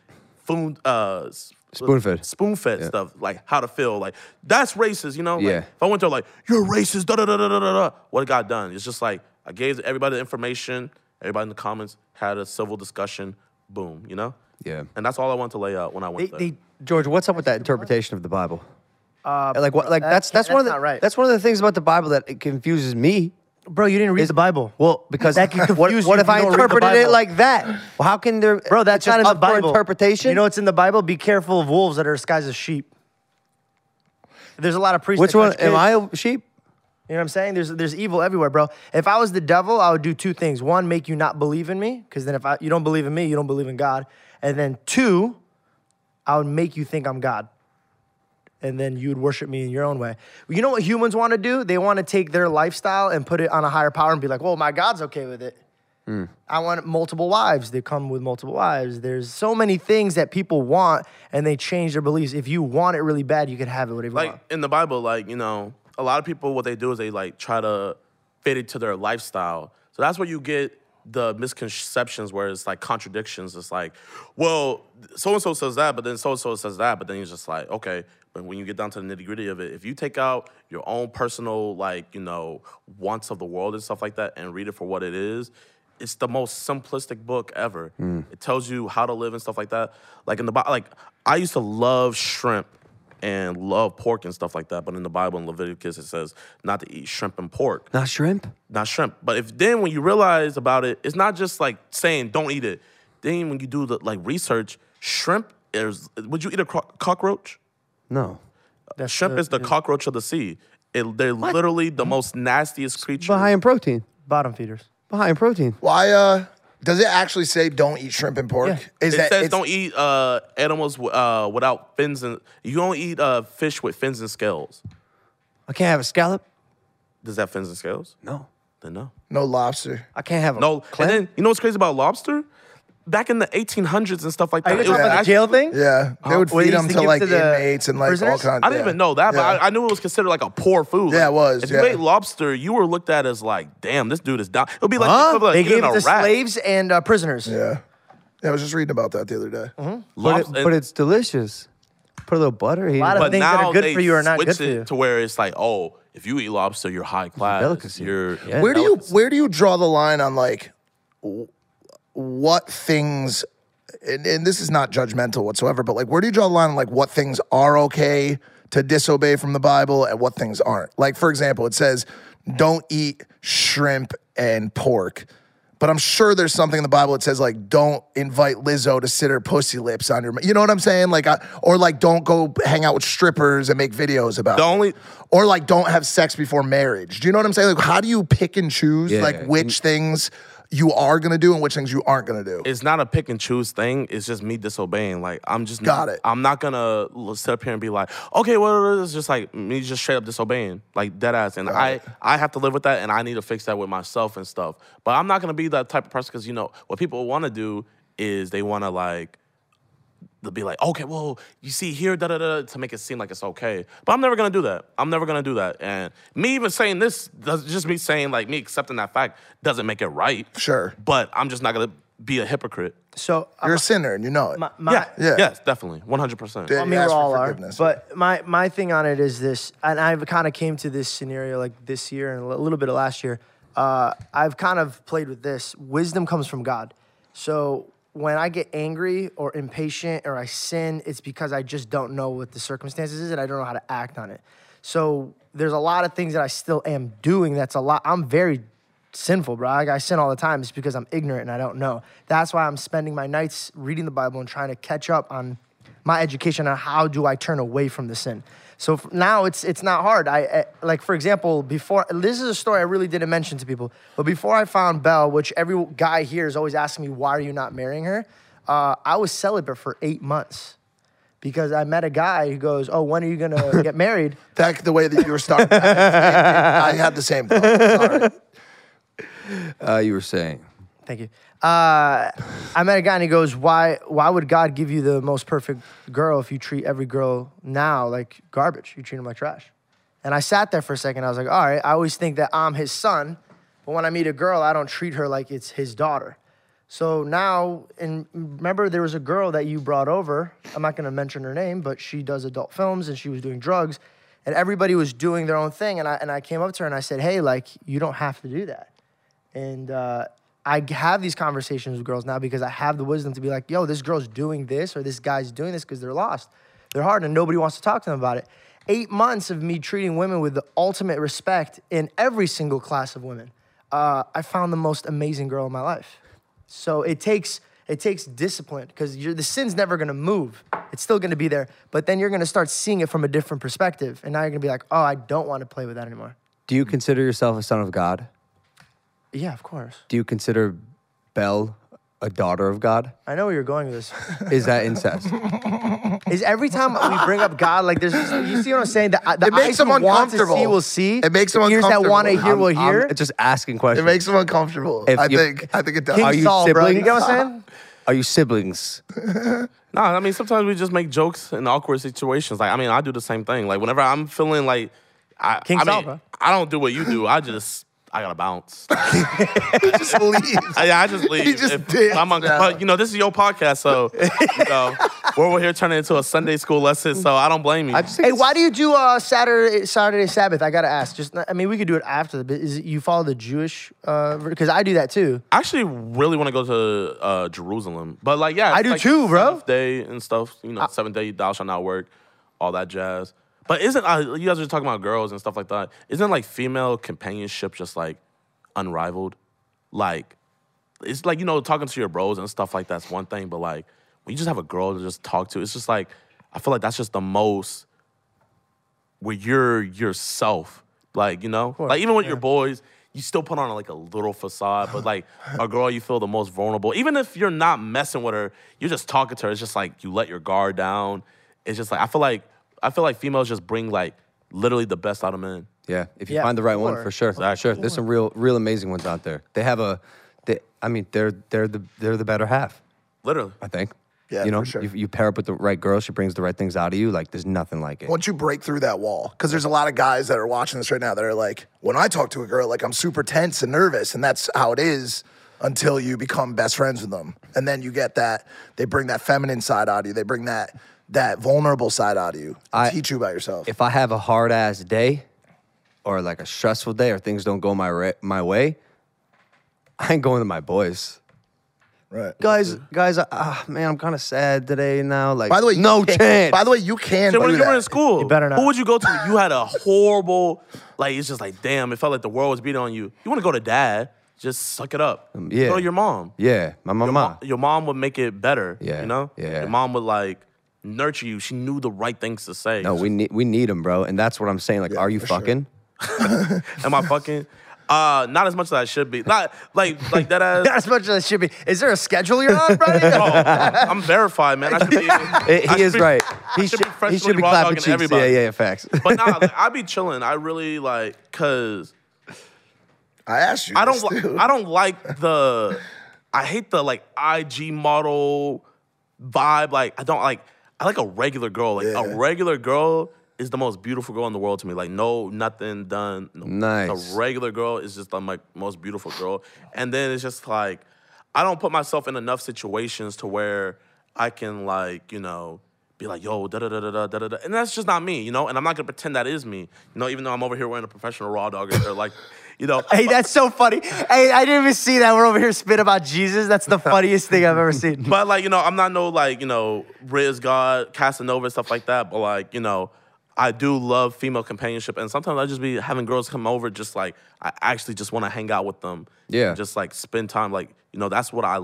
food uh Spoon-fed. spoon-fed stuff like how to feel like that's racist you know like, Yeah. if I went there like you're racist, da da da da da da da, what got done? It's just like I gave everybody the information. Everybody in the comments had a civil discussion. Boom, you know. Yeah. And that's all I wanted to lay out when I They, went there. they, George, what's up with that interpretation of the Bible? uh, Like what? Like that- that's that's, one of the that's right. that's one of the things about the Bible that it confuses me. Bro, you didn't read the Bible. Well, because That can what, confuse what if if I don't read the interpreted it like that? Well, how can there, Bro, that's just not in the Bible. interpretation. You know what's in the Bible? Be careful of wolves that are disguised as sheep. There's a lot of priests. which one am. I? A sheep? You know what I'm saying? There's there's evil everywhere, bro. If I was the devil, I would do two things. One, make you not believe in me, because then if I, you don't believe in me, you don't believe in God. And then two, I would make you think I'm God. And then you would worship me in your own way. You know what humans want to do? They want to take their lifestyle and put it on a higher power and be like, well, my God's okay with it. Mm. I want multiple wives. They come with multiple wives. There's so many things that people want and they change their beliefs. If you want it really bad, you can have it whatever you like want. in the Bible, like you know, a lot of people what they do is they like try to fit it to their lifestyle. So that's where you get the misconceptions where it's like contradictions. It's like, well, so and so says that, but then so and so says that, but then you're just like, okay. But when you get down to the nitty gritty of it, if you take out your own personal like you know wants of the world and stuff like that and read it for what it is, it's the most simplistic book ever. Hmm. It tells you how to live and stuff like that. Like in the Bible, like I used to love shrimp and love pork and stuff like that. But in the Bible in Leviticus, it says not to eat shrimp and pork, Not shrimp. not shrimp. But if then when you realize about it, it's not just like saying don't eat it. Then when you do the like research, shrimp is. Would you eat a cro- cockroach? No. That's shrimp the- is the cockroach of the sea. It, they're literally the most nastiest creature. But high in protein. bottom feeders. But high in protein. Why? Uh, does it actually say don't eat shrimp and pork? Yeah. Is it that says it's- don't eat uh, animals w- uh, without fins and you don't eat uh, fish with fins and scales. I can't have a scallop. Does that fins and scales? No. Then no. no lobster? I can't have a No, clam. and then you know what's crazy about lobster? Back in the 1800s and stuff like Are that. you it talking was about the jail thing? Yeah, they would What feed them to to like to inmates and like all kinds. I didn't yeah. even know that, but Yeah. I, I knew it was considered like a poor food. Yeah, it was, If yeah. you ate lobster, you were looked at as like, damn, this dude is down. It would be like, Huh? equivalent They gave it a to rat. slaves and uh, prisoners. yeah. Yeah, I was just reading about that the other day. But, it, Lobster- but it's delicious. Put a little butter. Eat lot of but things that now are good for you are not good for it you. to where it's like, oh, if you eat lobster, you're high class. delicacy. You're Yeah. Where do you where do you draw the line on like w- what things and, and this is not judgmental whatsoever, but like where do you draw the line on like what things are okay to disobey from the Bible and what things aren't? Like for example, it says don't eat shrimp and pork. But I'm sure there's something in the Bible that says like don't invite Lizzo to sit her pussy lips on your you know what I'm saying? Like I, or like don't go hang out with strippers and make videos about The it. only- or like don't have sex before marriage. Do you know what I'm saying? Like how do you pick and choose Yeah. like which things you are gonna do and which things you aren't gonna do? it's not a pick and choose thing. It's just me disobeying. Like I'm just Got it. I'm not gonna sit up here and be like, okay, well, it's just like me just straight up disobeying, like dead ass. And I I have to live with that, and I need to fix that with myself and stuff. But I'm not gonna be that type of person because you know what people want to do is they want to like they'll be like, okay, well, you see here, da da da, to make it seem like it's okay. But I'm never gonna do that. I'm never gonna do that. And me even saying this, does just me saying like me accepting that fact doesn't make it right. Sure. But I'm just not gonna be a hypocrite. So uh, You're a sinner and you know it. my, my, yeah, Yeah. yes, definitely, 100. percent Yeah. I mean, we ask for all are. forgiveness. But my my thing on it is this, and I've kind of came to this scenario like this year and a little bit of last year. Uh, I've kind of played with this. Wisdom comes from God. So when I get angry or impatient or I sin, it's because I just don't know what the circumstances is and I don't know how to act on it. So there's a lot of things that I still am doing. That's a lot. I'm very sinful, bro. Like, I sin all the time. It's because I'm ignorant and I don't know. That's why I'm spending my nights reading the Bible and trying to catch up on my education on how do I turn away from the sin. So now it's it's not hard. I, I like for example before this is a story I really didn't mention to people, but before I found Belle, which every guy here is always asking me why are you not marrying her, uh, I was celibate for eight months because I met a guy who goes, oh when are you gonna get married? Back the way that you were starting. I had the same thought. Sorry. Uh, you were saying. Thank you. Uh, I met a guy and he goes, "Why? Why would God give you the most perfect girl if you treat every girl now like garbage? You treat them like trash." And I sat there for a second. I was like, "All right. I always think that I'm his son, but when I meet a girl, I don't treat her like it's his daughter." So now, and remember, there was a girl that you brought over. I'm not going to mention her name, but she does adult films and she was doing drugs, and everybody was doing their own thing. And I and I came up to her and I said, "Hey, like you don't have to do that." And uh, I have these conversations with girls now because I have the wisdom to be like, yo, this girl's doing this or this guy's doing this because they're lost. They're hard and nobody wants to talk to them about it. Eight months of me treating women with the ultimate respect in every single class of women. Uh, I found the most amazing girl in my life. So it takes it takes discipline because the sin's never gonna move. It's still gonna be there, but then you're gonna start seeing it from a different perspective, and now you're gonna be like, oh, I don't want to play with that anymore. Do you consider yourself a son of God? Yeah, of course. Do you consider Belle a daughter of God? I know where you're going with this. Is that incest? is every time we bring up God, like there's, you see what I'm saying? The, uh, the It makes eyes them who want to uncomfortable. see will see. It makes them the ears that want to uncomfortable. hear will I'm- hear. I'm just asking questions. It questions. makes them uncomfortable. If I you- think. I think it does. King Are you Saul, bro. You siblings? get what I'm saying? Are you siblings? No, I mean sometimes we just make jokes in awkward situations. Like I mean, I do the same thing. Like whenever I'm feeling like, I, King I Saul, mean, bro. I don't do what you do. I just I gotta bounce. just leave. I, I just leave. He just If did I'm un- now. but you know, this is your podcast, so you know, we're over here turning into a Sunday school lesson. So I don't blame you. I just Hey, why do you do uh, Saturday Saturday Sabbath? I gotta ask. Just, I mean, we could do it after the. But is it, you follow the Jewish? Because I do that too. I actually really want to go to uh, Jerusalem, but like, yeah, I do like too, bro. Day and stuff, you know, seventh day thou shalt not work, all that jazz. But isn't uh, you guys are talking about girls and stuff like that? Isn't like female companionship just like unrivaled? Like, it's like you know talking to your bros and stuff like that's one thing, but like when you just have a girl to just talk to, it's just like I feel like that's just the most where you're yourself. Like, you know? Like even with your boys, you still put on like a little facade, but like a girl you feel the most vulnerable. Even if you're not messing with her, you're just talking to her. It's just like you let your guard down. It's just like I feel like I feel like females just bring like literally the best out of men. Yeah, if you Yeah, find the right one, sure. for sure, for sure. There's some real, real amazing ones out there. They have a, they, I mean, they're they're the they're the better half. Literally. I think. Yeah, you know, for sure. you, you pair up with the right girl, she brings the right things out of you. Like there's nothing like it. Once you break through that wall, because there's a lot of guys that are watching this right now that are like, when I talk to a girl, like I'm super tense and nervous, and that's how it is until you become best friends with them, and then you get that they bring that feminine side out of you, they bring that that vulnerable side out of you, I- teach you about yourself. If I have a hard ass day, or like a stressful day, or things don't go my re- my way, I ain't going to my boys. right. Guys, guys, ah, man, I'm kind of sad today now. Like, By the way, no can- chance. By the way, you can Shit, when do you were in school, You better not. who would you go to? You had a horrible, like it's just like damn. It felt like the world was beating on you. You want to go to dad? Just suck it up. yeah. Go to your mom. yeah, my Your, mama. mom, your mom would make it better. Yeah, You know? yeah. Your mom would like nurture you. She knew the right things to say. No, we need we need them, bro. And that's what I'm saying. Like, Yeah, are you for sure. fucking? Am I fucking? Uh, not as much as I should be. Not like like that as. Not as much as I should be. Is there a schedule you're on, bro? Oh, I'm verified, man. I should be. Eh, I he is be- right. He I should should, be he freshly should be raw clapping dogging cheeks. everybody. Yeah, yeah, yeah, facts. But nah, like, I be chilling. I really like, cause I asked you. I don't. too. I don't like the. I hate the like IG model vibe. Like I don't like. I like a regular girl. Like Yeah. a regular girl is the most beautiful girl in the world to me. Like no nothing done. No, Nice. A regular girl is just the like most beautiful girl. And then it's just like I don't put myself in enough situations to where I can like you know be like yo da da da da da da da, da. and that's just not me. You know. And I'm not gonna pretend that is me. You know. Even though I'm over here wearing a professional raw dog or like you know. Hey, that's so funny. Hey, I didn't even see that. We're over here spit about Jesus. That's the funniest thing I've ever seen. But like, you know, I'm not no like, you know, Riz God, Casanova, stuff like that. But like, you know, I do love female companionship. And sometimes I just be having girls come over just like I actually just want to hang out with them. Yeah. And just like spend time. Like, you know, that's what I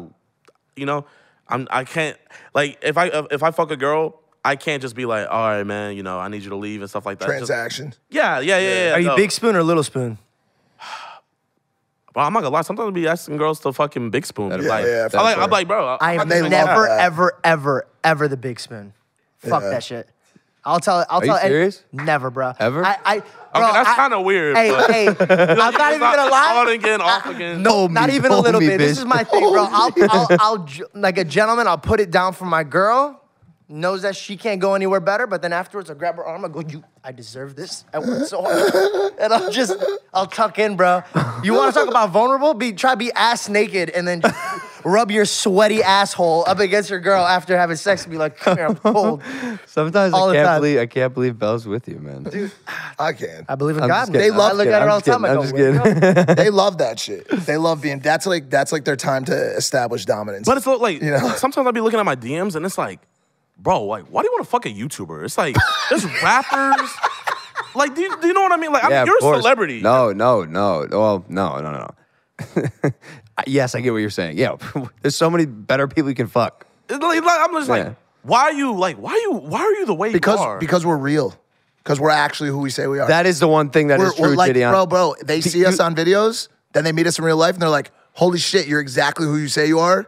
you know, I'm I can't like if I if I fuck a girl, I can't just be like, all right, man, you know, I need you to leave and stuff like that. Just- Transaction. yeah, yeah, yeah, yeah. Are you no. big spoon or little spoon? Bro, I'm not gonna lie. Sometimes I be asking girls to fucking big spoon. That'd- like, Yeah, yeah, I like, for I'm like, bro, I am they love never, that. ever, ever, ever the big spoon. Fuck Yeah. that shit. I'll tell. I'll Are you tell. any- serious? Never, bro. Ever? I. I bro, Okay, that's I- kinda weird, Hey, but- hey. I'm not even gonna lie. On again, off again. No, Hold not me, even a hold little me, bit. This bitch. is my thing, bro. I'll, I'll, I'll, j- like a gentleman, I'll put it down for my girl. Knows that she can't go anywhere better, but then afterwards, I grab her arm. I go, "You, I deserve this. I worked so hard," and I'll just, I'll tuck in, bro. You want to talk about vulnerable? Be try to be ass naked and then rub your sweaty asshole up against your girl after having sex and be like, "Come here, I'm cold." Sometimes All I the can't time. believe I can't believe Belle's with you, man. Dude, I can. I believe in I'm God. just kidding. They love- I look at her all the time. I kidding. go, I'm just "Wake kidding. up." they love that shit. They love being. That's like that's like their time to establish dominance. But it's like You know? sometimes I'll be looking at my DMs and it's like, bro, like, why do you want to fuck a YouTuber? It's like there's rappers. Like, do you, do you know what I mean? Like, I Yeah, mean, you're a celebrity. No, no, no. Well, no, no, no, no. yes, I get what you're saying. Yeah, there's so many better people you can fuck. Like, like, I'm just Yeah. like, why are you like, why are you, why are you the way you are? because we're real. Because we're actually who we say we are. That is the one thing that is we're, we're true, like, JiDion. bro, bro. They see us on videos, then they meet us in real life, and they're like, "Holy shit, you're exactly who you say you are."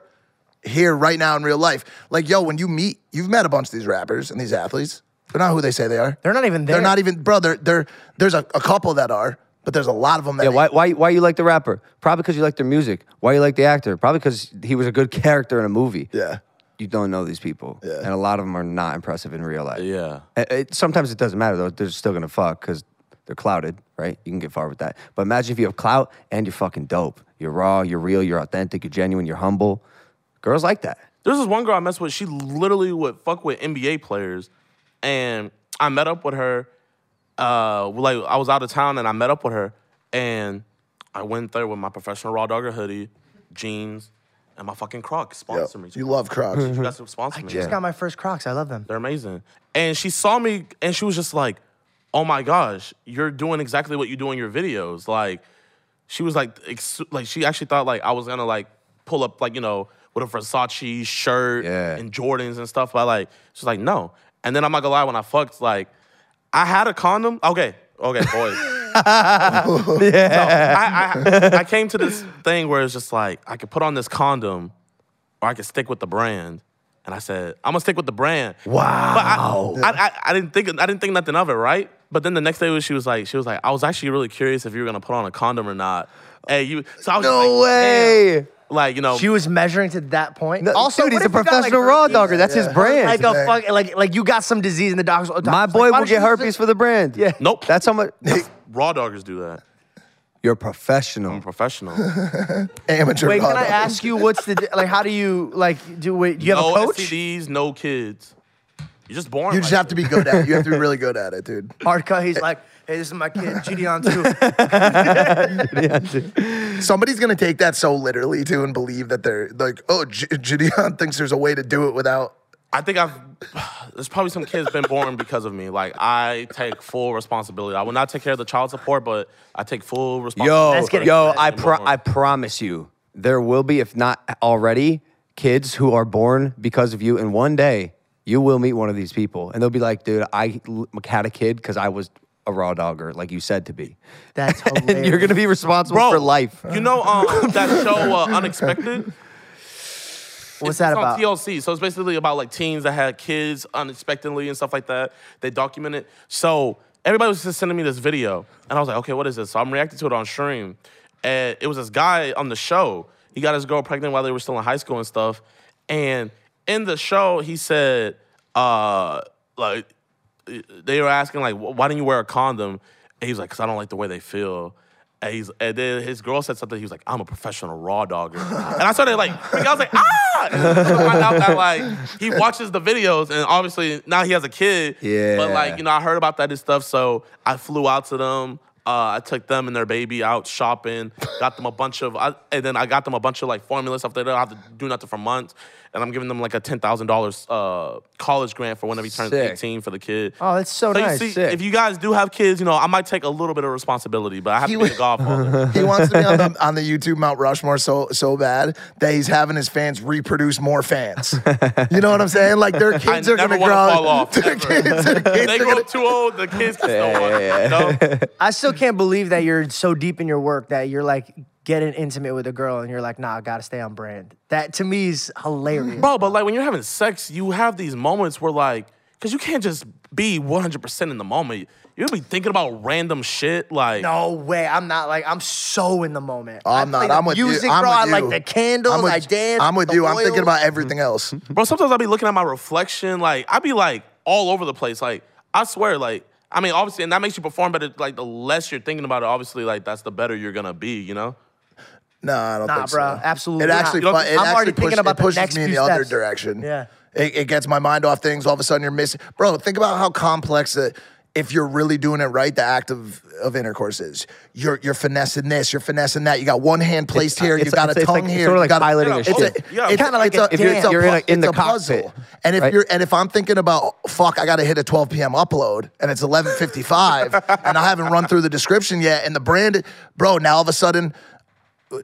Here, right now, in real life, like, yo, when you meet, you've met a bunch of these rappers and these athletes. They're not who they say they are. They're not even there. They're not even, bro. They're, they're, there's a, a couple that are, but there's a lot of them that. Yeah, why, why, why you like the rapper? Probably because you like their music. Why you like the actor? Probably because he was a good character in a movie. Yeah. You don't know these people. Yeah. And a lot of them are not impressive in real life. yeah. It- it- sometimes it doesn't matter, though. They're still going to fuck because they're clouded, right? You can get far with that. But imagine if you have clout and you're fucking dope. You're raw, you're real, you're authentic, you're genuine, you're humble. Girls like that. There's this one girl I messed with. She literally would fuck with NBA players, and I met up with her. Uh, like I was out of town, and I met up with her, and I went there with my professional raw dogger hoodie, jeans, and my fucking Crocs. Yo, Sponsor me. you love Crocs. You guys sponsor me. I just got my first Crocs. I love them. They're amazing. And she saw me and she was just like, "Oh my gosh, you're doing exactly what you do in your videos." Like, she was like, ex- like she actually thought like I was gonna like pull up like you know with a Versace shirt Yeah. and Jordans and stuff. But like, she's like, no. And then I'm not gonna lie, when I fucked, like, I had a condom. Okay, okay, boys. yeah. I, I, I came to this thing where it's just like I could put on this condom, or I could stick with the brand. And I said, I'm gonna stick with the brand. Wow. But I, I, I, didn't think I didn't think nothing of it, right? But then the next day she was like, she was like, I was actually really curious if you were gonna put on a condom or not. Hey, you. So I was No like, way. damn. Like you know, She was measuring to that point. No, also, dude, he's a if you got, like, professional raw dogger. That's his brand. Like a fuck, like like you got some disease in the doctor's. My boy like, will get herpes it? for the brand. Yeah. nope. That's how much. raw doggers do that. You're professional. I'm professional. professional. Amateur. Wait, can raw I dog. ask you what's the like? How do you like do? Wait, do you have a coach? No STDs, no kids. You're just born. You like just have to be good at it. You have to be really good at it, dude. Hard cut. He's like, hey, this is my kid, JiDion too. Somebody's gonna take that so literally too and believe that they're like, oh, J- JiDion thinks there's a way to do it without. I think I've. There's probably some kids been born because of me. Like I take full responsibility. I will not take care of the child support, but I take full responsibility. Yo, That's yo. I pro- I promise you, there will be, if not already, kids who are born because of you. And one day, you will meet one of these people, and they'll be like, "Dude, I had a kid because I was a raw dogger, like you said to be." That's hilarious. And you're gonna be responsible Bro, for life. You know um, that show uh, Unexpected? What's It's that on about? TLC. So it's basically about like teens that had kids unexpectedly and stuff like that. They document it. So everybody was just sending me this video, and I was like, okay, what is this? So I'm reacting to it on stream, and it was this guy on the show. He got his girl pregnant while they were still in high school and stuff, and in the show, he said, uh, like they were asking like, why didn't you wear a condom? And he was like, because I don't like the way they feel. And he's and then his girl said something. He was like, I'm a professional raw dogger. and I started like. I was like, ah! And I find out that like he watches the videos, and obviously now he has a kid. Yeah. But like you know, I heard about that and stuff, so I flew out to them. Uh, I took them and their baby out shopping, got them a bunch of, I, and then I got them a bunch of like formula stuff. They don't have to do nothing for months, and I'm giving them like a ten thousand dollars uh college grant for whenever he turns Sick. 18 for the kid. Oh, that's so, So you nice. see, sick. if you guys do have kids, you know, I might take a little bit of responsibility, but I have He to be would- the godfather. He wants to be on the, on the YouTube Mount Rushmore so so bad that he's having his fans reproduce more fans. You know what I'm saying? Like their kids are never gonna grow. fall off, Their kids, their kids they are grow gonna, up too old, the kids can still watch. yeah, You know? I still can't believe that you're so deep in your work that you're like getting intimate with a girl and you're like, nah, I gotta stay on brand. That to me is hilarious. Bro, but like when you're having sex, you have these moments where like, because you can't just be 100% in the moment. You'll be thinking about random shit. Like, No way. I'm not like I'm so in the moment. Oh, I'm not. I'm with music, you. I'm bro. with I you. like the candles. I'm with, I dance. I'm with the you. I'm thinking about everything else. bro, sometimes I'll be looking at my reflection. Like, I be like all over the place. Like, I swear, like, I mean, obviously, and that makes you perform better. Like, the less you're thinking about it, obviously, like, that's the better you're gonna be, you know? No, I don't Nah, think bro, so. absolutely It actually, fu- it I'm actually already thinking about it the pushes next me in the other direction. Yeah. It, it gets my mind off things. All of a sudden, you're missing. Bro, think about how complex that. If you're really doing it right, the act of, of intercourse is. You're you're finessing this, you're finessing that. You got one hand placed here, you it's- got a it's- it's tongue like- here. sort of you like got piloting a it's ship. Yeah, it's kinda like it's a it's a You're in a- in the it's a puzzle. cockpit, And if right? you're and if I'm thinking about fuck, I got to hit a 12 p.m. upload, and it's 11:55, and I haven't run through the description yet, and the brand, bro, now all of a sudden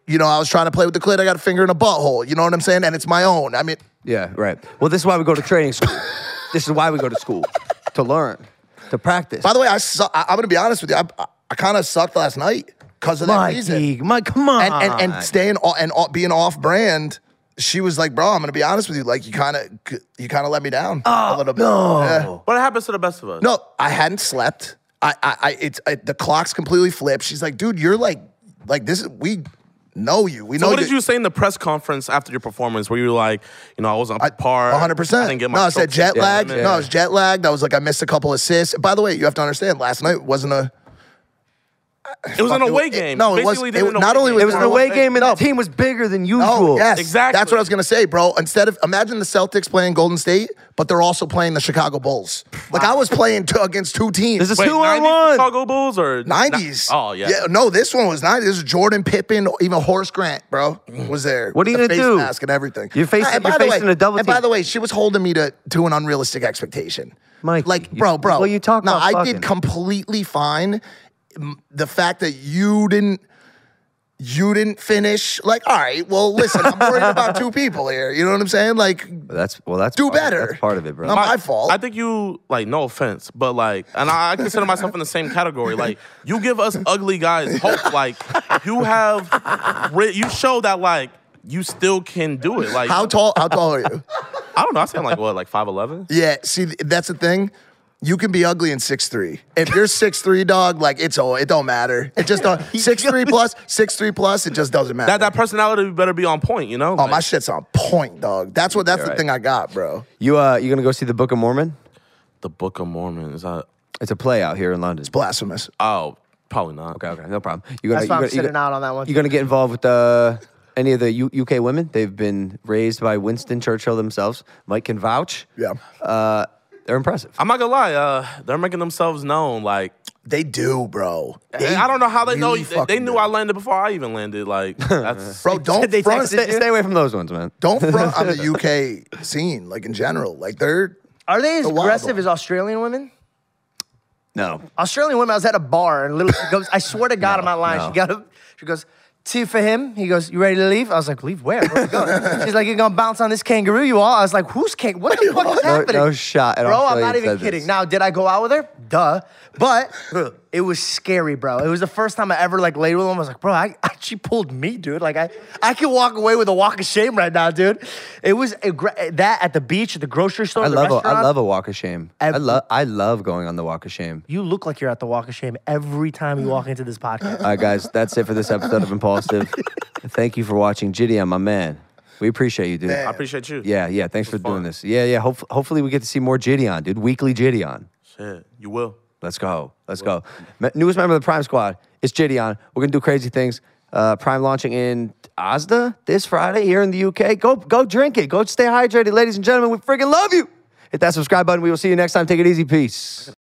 you know, I was trying to play with the clit. I got a finger in a butthole. You know what I'm saying? And it's my own. I mean, Yeah, right. Well, this is why we go to training school. this is why we go to school to learn, to practice. by the way, I su- I, I'm gonna be honest with you. I, I, I kind of sucked last night because of that reason. Mikey, Mike, come on. And and and staying o- and o- being off brand. She was like, "Bro, I'm gonna be honest with you. Like, you kind of you kind of let me down a oh, little bit." no. Yeah. But it happens to the best of us. No, I hadn't slept. I, I, I it's I, the clock's completely flipped. She's like, dude, you're like, like this. is We know you. We So know what did you say in the press conference after your performance where you were like, you know, I was on par. 100. I percent didn't get my No, I said jet lagged. Yeah. No, I was jet lagged. I was like, I missed a couple assists. By the way, you have to understand. Last night wasn't a. It was an fuck, it- away it- game. no, it was- it- an not away only game. was it was an away game, and No. the team was bigger than usual. Oh yes, Exactly. That's what I was gonna say, bro. Instead of imagine the Celtics playing Golden State, but they're also playing the Chicago Bulls. Like I was playing two, against two teams. This is Wait, two on one. Chicago Bulls or 90s. Oh yeah. Yeah, no, this one was 90s. This is Jordan Pippen, even Horace Grant, bro, was there. What are you with the gonna face do? Mask and everything. You're facing- And by you're the facing way- a double And by the way, she was holding me to to an unrealistic expectation. Mike, like, bro, bro. well, you talk No, about I fucking. did completely fine. M- The fact that you didn't. You didn't finish. Like, all right, well, listen, I'm worried about two people here. You know what I'm saying? Like, That's well. That's Do part better. that's part of it, bro. Not my fault. I think you like no offense, but like, and I, I consider myself in the same category. Like, you give us ugly guys hope. Like, you have, re- you show that like you still can do it. Like, how tall? How tall are you? I don't know. I say I'm like what, like five eleven. Yeah, see, that's the thing. You can be ugly in six three. If you're six three, dog, like it's all. It don't matter. It just don't. Six three plus, six three plus. It just doesn't matter. That that personality better be on point. You know. oh, Like, my shit's on point, dog. That's what. That's the right. thing I got, bro. You uh, you gonna go see the Book of Mormon? the Book of Mormon is that? It's a play out here in London. It's blasphemous. Oh, probably not. Okay, okay, no problem. You gonna, That's why you I'm gonna, you sitting gonna- out on that one. You gonna get involved with uh, any of the U- UK women? They've been raised by Winston Churchill themselves. Mike can vouch. Yeah, Uh, they're impressive. I'm not gonna lie. Uh, they're making themselves known. Like, they do, bro. They I don't know how they know. really They, fucking they knew do. I landed before I even landed. Like, that's Bro, don't They front. texted Stay, stay away from those ones, man. Don't front on the UK scene, like in general. Like they're Are they as The wild aggressive one. as Australian women? No. Australian women, I was at a bar and little she goes, I swear to God, I'm not lying. no. She got up, she goes, two for him. He goes, You ready to leave? I was like, Leave where? Where we going? She's like, You're gonna bounce on this kangaroo, you all. I was like, Who's kangaroo? What the fuck is No, happening? no shot. Bro, I'm not even kidding. this. Now, did I go out with her? Duh. But it was scary, bro. It was the first time I ever like laid with one. I was like, bro, I, I, she pulled me, dude. Like I, I could walk away with a walk of shame right now, dude. It was a that at the beach, at the grocery store, I the love a, I love a walk of shame. I love I love going on the walk of shame. You look like you're at the walk of shame every time you walk into this podcast. All right, guys, that's it for this episode of Impaulsive. Thank you for watching. JiDion my man. We appreciate you, dude. Man. I appreciate you. Yeah, yeah. Thanks for was doing this. Yeah, yeah. Hope, hopefully we get to see more JiDion, dude. Weekly JiDion. Shit, you will. Let's go. Let's go. Me- newest member of the Prime Squad is JiDion. We're gonna do crazy things. Uh, Prime launching in Asda this Friday here in the UK. Go, go drink it. Go stay hydrated, ladies and gentlemen. We freaking love you. Hit that subscribe button. We will see you next time. Take it easy. Peace.